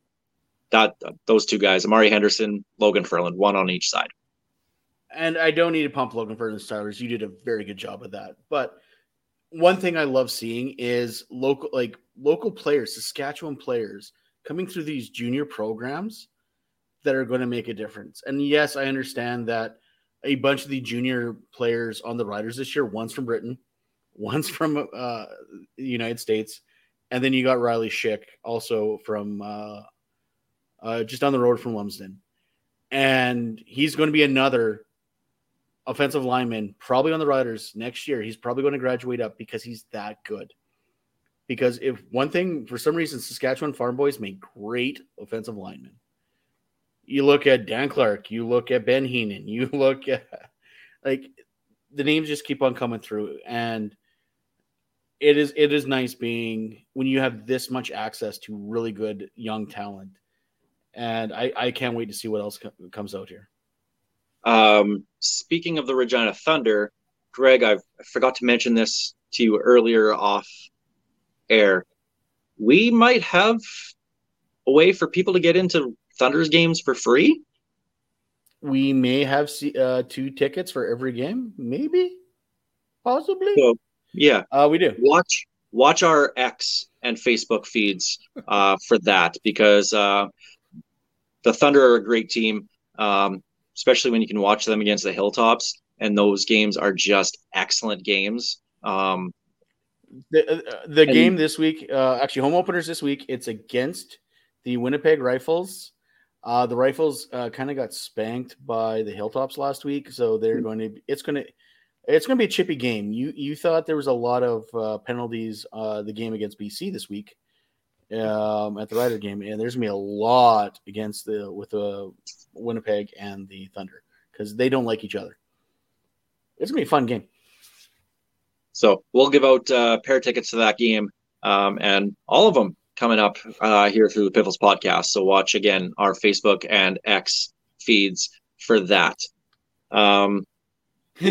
that those two guys, Amari Henderson, Logan Ferland, one on each side. And I don't need to pump Logan for the starters. You did a very good job of that. But one thing I love seeing is local, like local players, Saskatchewan players, coming through these junior programs that are going to make a difference. And yes, I understand that a bunch of the junior players on the Riders this year, one's from Britain, one's from uh, the United States, and then you got Riley Schick, also from uh, uh, just down the road from Lumsden. And he's going to be another offensive lineman, probably on the Riders next year. He's probably going to graduate up because he's that good. Because if one thing, for some reason, Saskatchewan Farm Boys make great offensive linemen. You look at Dan Clark, you look at Ben Heenan, you look at like the names just keep on coming through, and it is it is nice being when you have this much access to really good young talent, and I I can't wait to see what else co- comes out here. Um, speaking of the Regina Thunder, Greg, I've, I forgot to mention this to you earlier off air. We might have a way for people to get into Thunder's games for free. We may have uh, two tickets for every game, maybe, possibly. So, yeah, Uh, we do. watch watch our X and Facebook feeds uh, for that because uh, the Thunder are a great team, um, especially when you can watch them against the Hilltops, and those games are just excellent games. Um, The, uh, the And- game this week, uh, actually, home openers this week, it's against the Winnipeg Rifles. Uh, the Rifles uh, kind of got spanked by the Hilltops last week, so they're Hmm. going to. It's going to. It's going to be a chippy game. You you thought there was a lot of uh, penalties uh, the game against BC this week um, at the Rider game, and there's to be a lot against the with the Winnipeg and the Thunder because they don't like each other. It's going to be a fun game. So we'll give out uh, pair tickets to that game, um, and all of them coming up uh, here through the Piffles podcast. So watch again our Facebook and X feeds for that. Um,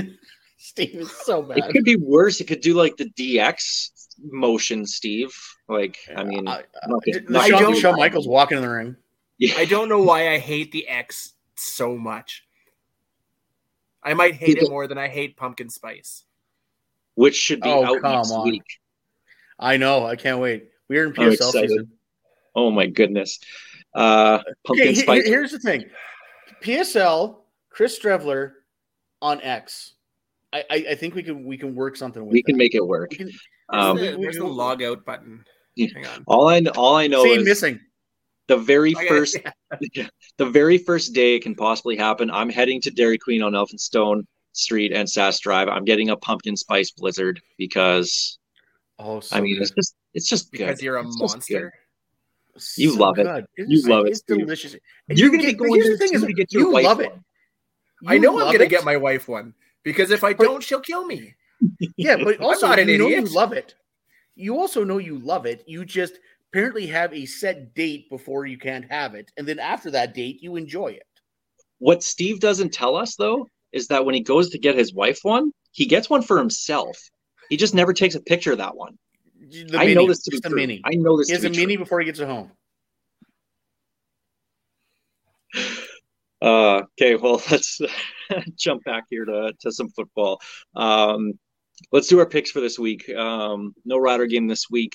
Steve is so bad. it could be worse. It could do like the DX motion, Steve. Like, I mean, I- okay. The I Shawn, don't- Shawn Michaels walking in the ring. I don't know why I hate the X so much. I might hate it more than I hate pumpkin spice. which should be Oh, out come next on. week. I know. I can't wait. We're in PSL season. Oh my goodness. Uh, pumpkin Okay, spice. here's the thing. PSL, Chris Streveler on X. I, I, I think we can we can work something with We can that. make it work. We can- Where's, Um, the, where's the log out button? Yeah. Hang on. all I all I know Say is missing. the very I got- first the very first day it can possibly happen. I'm heading to Dairy Queen on Elphinstone Street and Sask Drive. I'm getting a pumpkin spice blizzard because Oh, so I mean good. it's just it's just Because good. you're a It's just monster. You love it. good. It's You just- love it, It's Steve. delicious. And You're you gonna be get- but going here's the thing is to get your you wife love one. it. I You know I'm gonna it. get my wife one because if I don't, she'll kill me. Yeah, but also an you know idiot. you love it. You also know you love it. You just apparently have a set date before you can't have it, and then after that date, you enjoy it. What Steve doesn't tell us though is that when he goes to get his wife one, he gets one for himself. He just never takes a picture of that one. The I mini, know this to be the true. mini. I know this He has a be mini before he gets it home. Uh, okay, well, let's jump back here to, to some football. Um, let's do our picks for this week. Um, no Rider game this week,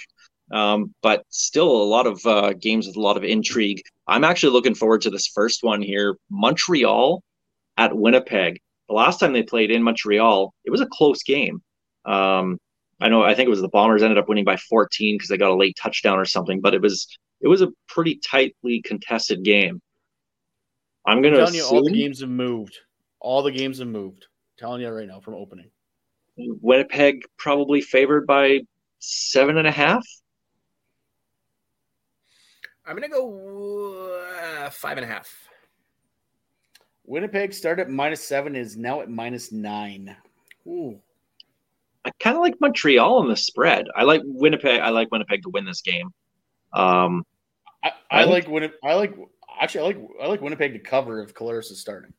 um, but still a lot of uh, games with a lot of intrigue. I'm actually looking forward to this first one here Montreal at Winnipeg. The last time they played in Montreal, it was a close game. Um, I know, I think it was the Bombers ended up winning by 14 because they got a late touchdown or something, but it was it was a pretty tightly contested game. I'm I'm gonna telling you, all the games have moved. All the games have moved. telling you right now from opening. Winnipeg probably favored by seven and a half. I'm gonna go uh, five and a half. Winnipeg started at minus seven, is now at minus nine. Ooh. I kind of like Montreal on the spread. I like Winnipeg. I like Winnipeg to win this game. Um, I, I I like Winnipeg. I like actually I like I like Winnipeg to cover if Collaros is starting.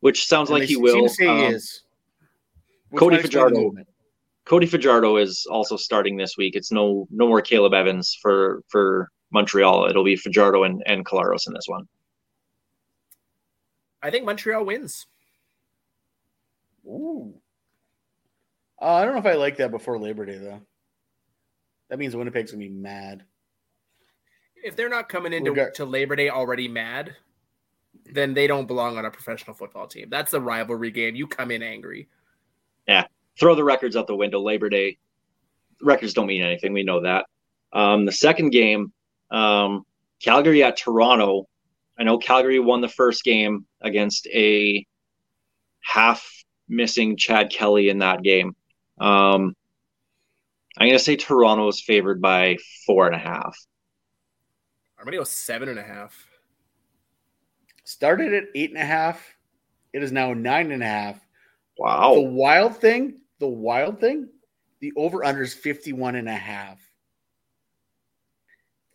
which sounds And like they he seem will. to say he Um, is. Which Cody might explain the Fajardo. Cody Fajardo is also starting this week. It's no no more Caleb Evans for for Montreal. It'll be Fajardo and and Collaros in this one. I think Montreal wins. Ooh. Uh, I don't know if I like that before Labor Day though. That means Winnipeg's gonna be mad. If they're not coming into Regard- to Labor Day already mad, then they don't belong on a professional football team. That's the rivalry game. You come in angry. Yeah, throw the records out the window. Labor Day records don't mean anything. We know that. Um, the second game, um, Calgary at Toronto. I know Calgary won the first game against a half missing Chad Kelly in that game. Um, I'm going to say Toronto is favored by four and a half. I'm gonna go seven and a half. Started at eight and a half. It is now nine and a half. The wild thing, the wild thing, the over under is 51 and a half.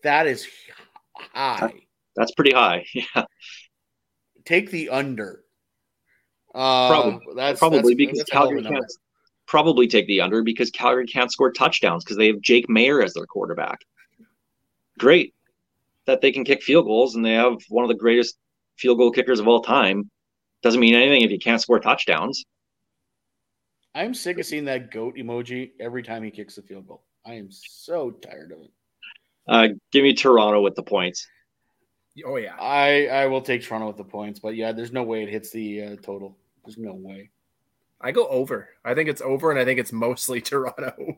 That is high. That's pretty high. Yeah. Take the under. Uh, Probably- that's Probably that's- because that's a hell of a Calgary can't probably take the under because Calgary can't score touchdowns because they have Jake Maier as their quarterback. Great that they can kick field goals and they have one of the greatest field goal kickers of all time. Doesn't mean anything if you can't score touchdowns. I'm sick of seeing that goat emoji every time he kicks the field goal. I am so tired of it. Uh, give me Toronto with the points. Oh yeah. I I will take Toronto with the points, but yeah, there's no way it hits the uh, total. There's no way. I go over. I think it's over, and I think it's mostly Toronto.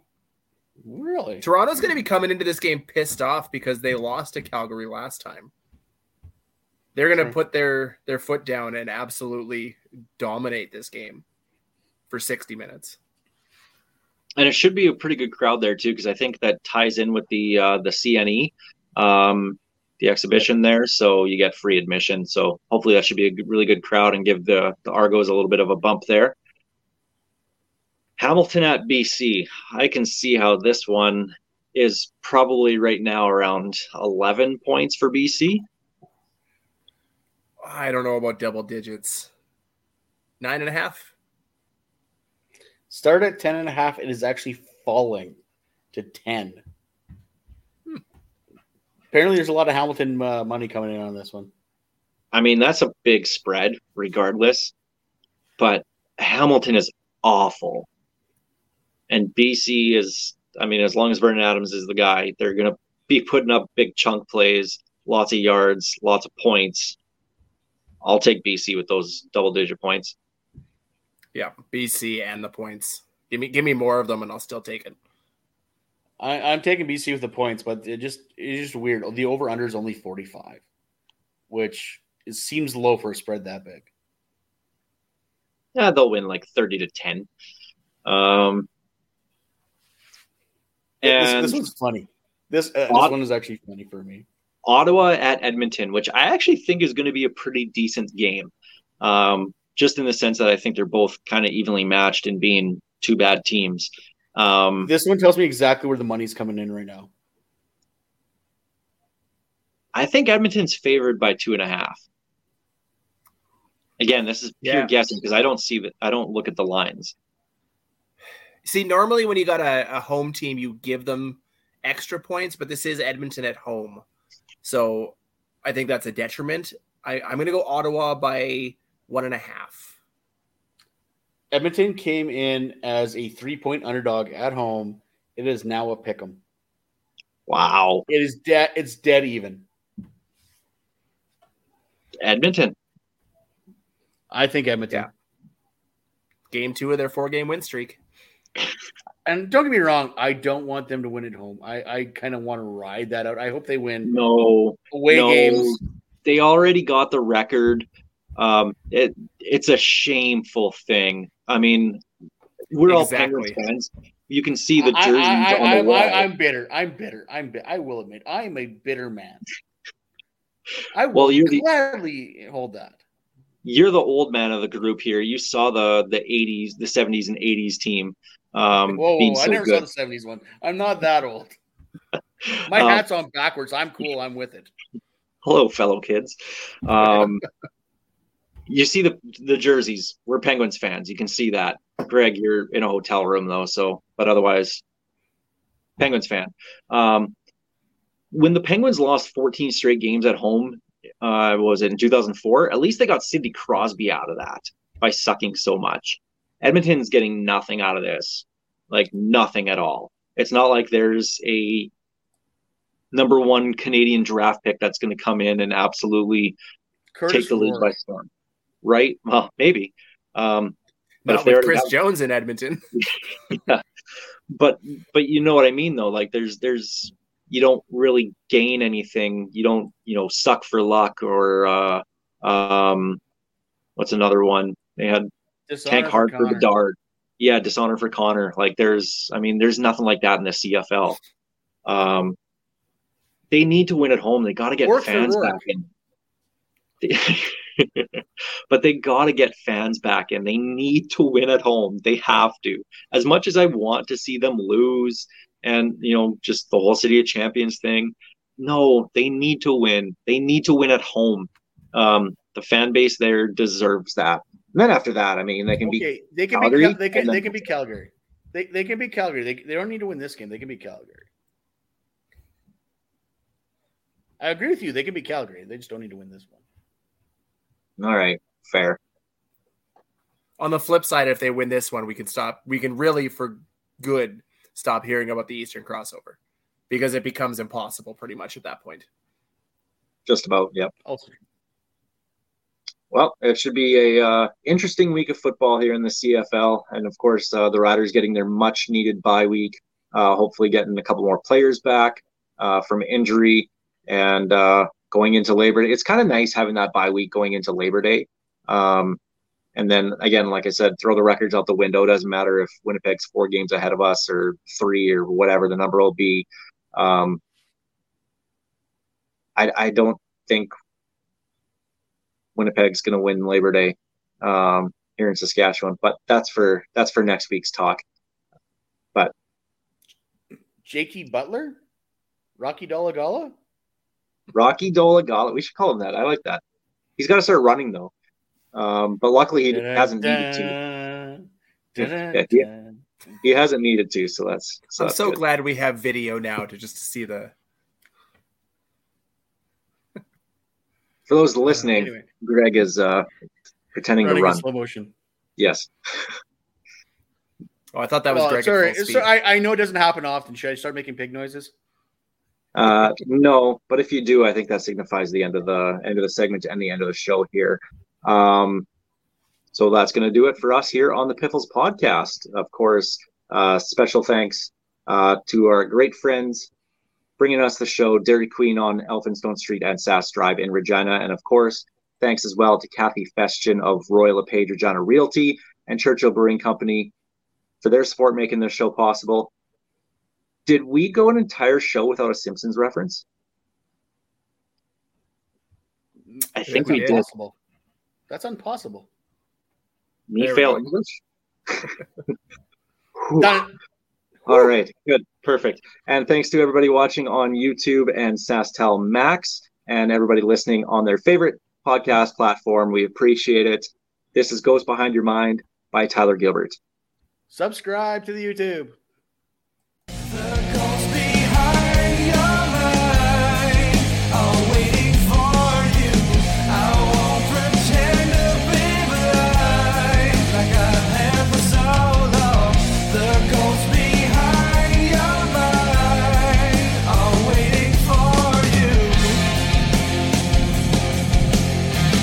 Really? Toronto's going to be coming into this game pissed off because they lost to Calgary last time. They're going to Sure. put their their foot down and absolutely dominate this game for 60 minutes. And it should be a pretty good crowd there too, because I think that ties in with the uh, the CNE, um, the exhibition there. So you get free admission. So hopefully that should be a good, really good crowd and give the the Argos a little bit of a bump there. Hamilton at BC. I can see how this one is probably right now around 11 points for BC. I don't know about double digits. Nine and a half. Start at 10 and a half. It is actually falling to 10. Hmm. Apparently, there's a lot of Hamilton uh, money coming in on this one. I mean, that's a big spread regardless, but Hamilton is awful. And BC is, I mean, as long as Vernon Adams is the guy, they're going to be putting up big chunk plays, lots of yards, lots of points. I'll take BC with those double digit points. Yeah, BC and the points. Give me give me more of them, and I'll still take it. I, I'm taking BC with the points, but it just it's just weird. The over under is only 45, which it seems low for a spread that big. Yeah, they'll win like 30 to 10. Um, This, and this one's funny. This uh, this Odd- one is actually funny for me. Ottawa at Edmonton, which I actually think is going to be a pretty decent game. Um, just in the sense that I think they're both kind of evenly matched in being two bad teams. Um, This one tells me exactly where the money's coming in right now. I think Edmonton's favored by two and a half. Again, this is pure Yeah. guessing because I don't see that. I don't look at the lines. See, normally when you got a, a home team, you give them extra points, but this is Edmonton at home. So I think that's a detriment. I, I'm going to go Ottawa by one and a half. Edmonton came in as a three point underdog at home. It is now a pick 'em. Wow, It is dead. It's dead even. Edmonton. I think Edmonton. Yeah. Game two of their four game win streak. And don't get me wrong, I don't want them to win at home. I, I kind of want to ride that out. I hope they win No, away no, games. they already got the record. Um, it it's a shameful thing. I mean, we're all Penguins fans. You can see the I, jerseys I, on I, the wall. I, am bitter. I'm bitter. I'm. Bi- I will admit, I am a bitter man. I will Well, you're the- gladly hold that. You're the old man of the group here. You saw the the 80s, the 70s, and 80s team um, Whoa, whoa, I never good. saw the '70s one. I'm not that old. My Um, hat's on backwards. I'm cool. I'm with it. hello fellow kids um you see the the jerseys. We're penguins fans. You can see that. Greg you're in a hotel room though so but otherwise penguins fan. Um when the penguins lost 14 straight games at home uh was it in 2004 at least they got sidney crosby out of that by sucking so much. Edmonton's getting nothing out of this like nothing at all. It's not like there's a number one Canadian draft pick that's going to come in and absolutely Curtis take the league Rourke. by storm. Right? Well, maybe. Um, but Not if with Chris have- Jones in Edmonton. but but you know what I mean though. Like there's there's you don't really gain anything. You don't you know suck for luck or uh, um, what's another one? They had Dishonor tank hard for Connor. Bedard. Yeah, dishonor for Connor. Like there's, I mean, there's nothing like that in the CFL. Um, they need to win at home. They got to get Work fans back in. but they got to get fans back in. They need to win at home. They have to. As much as I want to see them lose, and you know, just the whole city of champions thing. No, they need to win. They need to win at home. Um, the fan base there deserves that. And then after that, I mean, they can be they can Calgary, be they can then- they can be Calgary. They they can be Calgary. They, they don't need to win this game. They can be Calgary. I agree with you. They can be Calgary. They just don't need to win this one. All right, fair. On the flip side, if they win this one, we can stop. We can really, for good, stop hearing about the Eastern crossover because it becomes impossible pretty much at that point. Just about, yep. Also, Well, it should be a uh, interesting week of football here in the CFL, and of course, uh, the Riders getting their much needed bye week. Uh, hopefully, getting a couple more players back uh, from injury and uh, going into Labor Day. It's kind of nice having that bye week going into Labor Day. Um, and then again, like I said, throw the records out the window. It doesn't matter if Winnipeg's four games ahead of us or three or whatever the number will be. Um, I, I don't think Winnipeg's going to win Labor Day um, here in Saskatchewan, but that's for that's for next week's talk. But JT Butler, Rocky Dolegala. Rocky Dolegala, we should call him that. I like that. He's got to start running though, um, but luckily he hasn't needed to. Yeah, yeah. He hasn't needed to, so that's so, I'm that's so good. glad we have video now to just see the. For those listening, Anyway, Greg is uh, pretending to running in run. slow motion. Yes. Oh, I thought that was Well, Greg. sorry, at full speed. so I, I know it doesn't happen often. Should I start making pig noises? Uh, no, but if you do, I think that signifies the end of the end of the segment and the end of the show here. Um, So that's going to do it for us here on the Piffles podcast. Of course, uh, special thanks uh, to our great friends bringing us the show, Dairy Queen on Elphinstone Street and Sask Drive in Regina. And of course, thanks as well to Kathy Festian of Royal LePage Regina Realty and Churchill Brewing Company for their support making this show possible. Did we go an entire show without a Simpsons reference? I think That's we did. impossible. That's impossible. Me There we fail. English. Whew. Done it. All right, good, perfect. And thanks to everybody watching on YouTube and SaskTel Max, and everybody listening on their favorite podcast platform. We appreciate it. This is Ghost Behind Your Mind by Tyler Gilbert. Subscribe to the YouTube.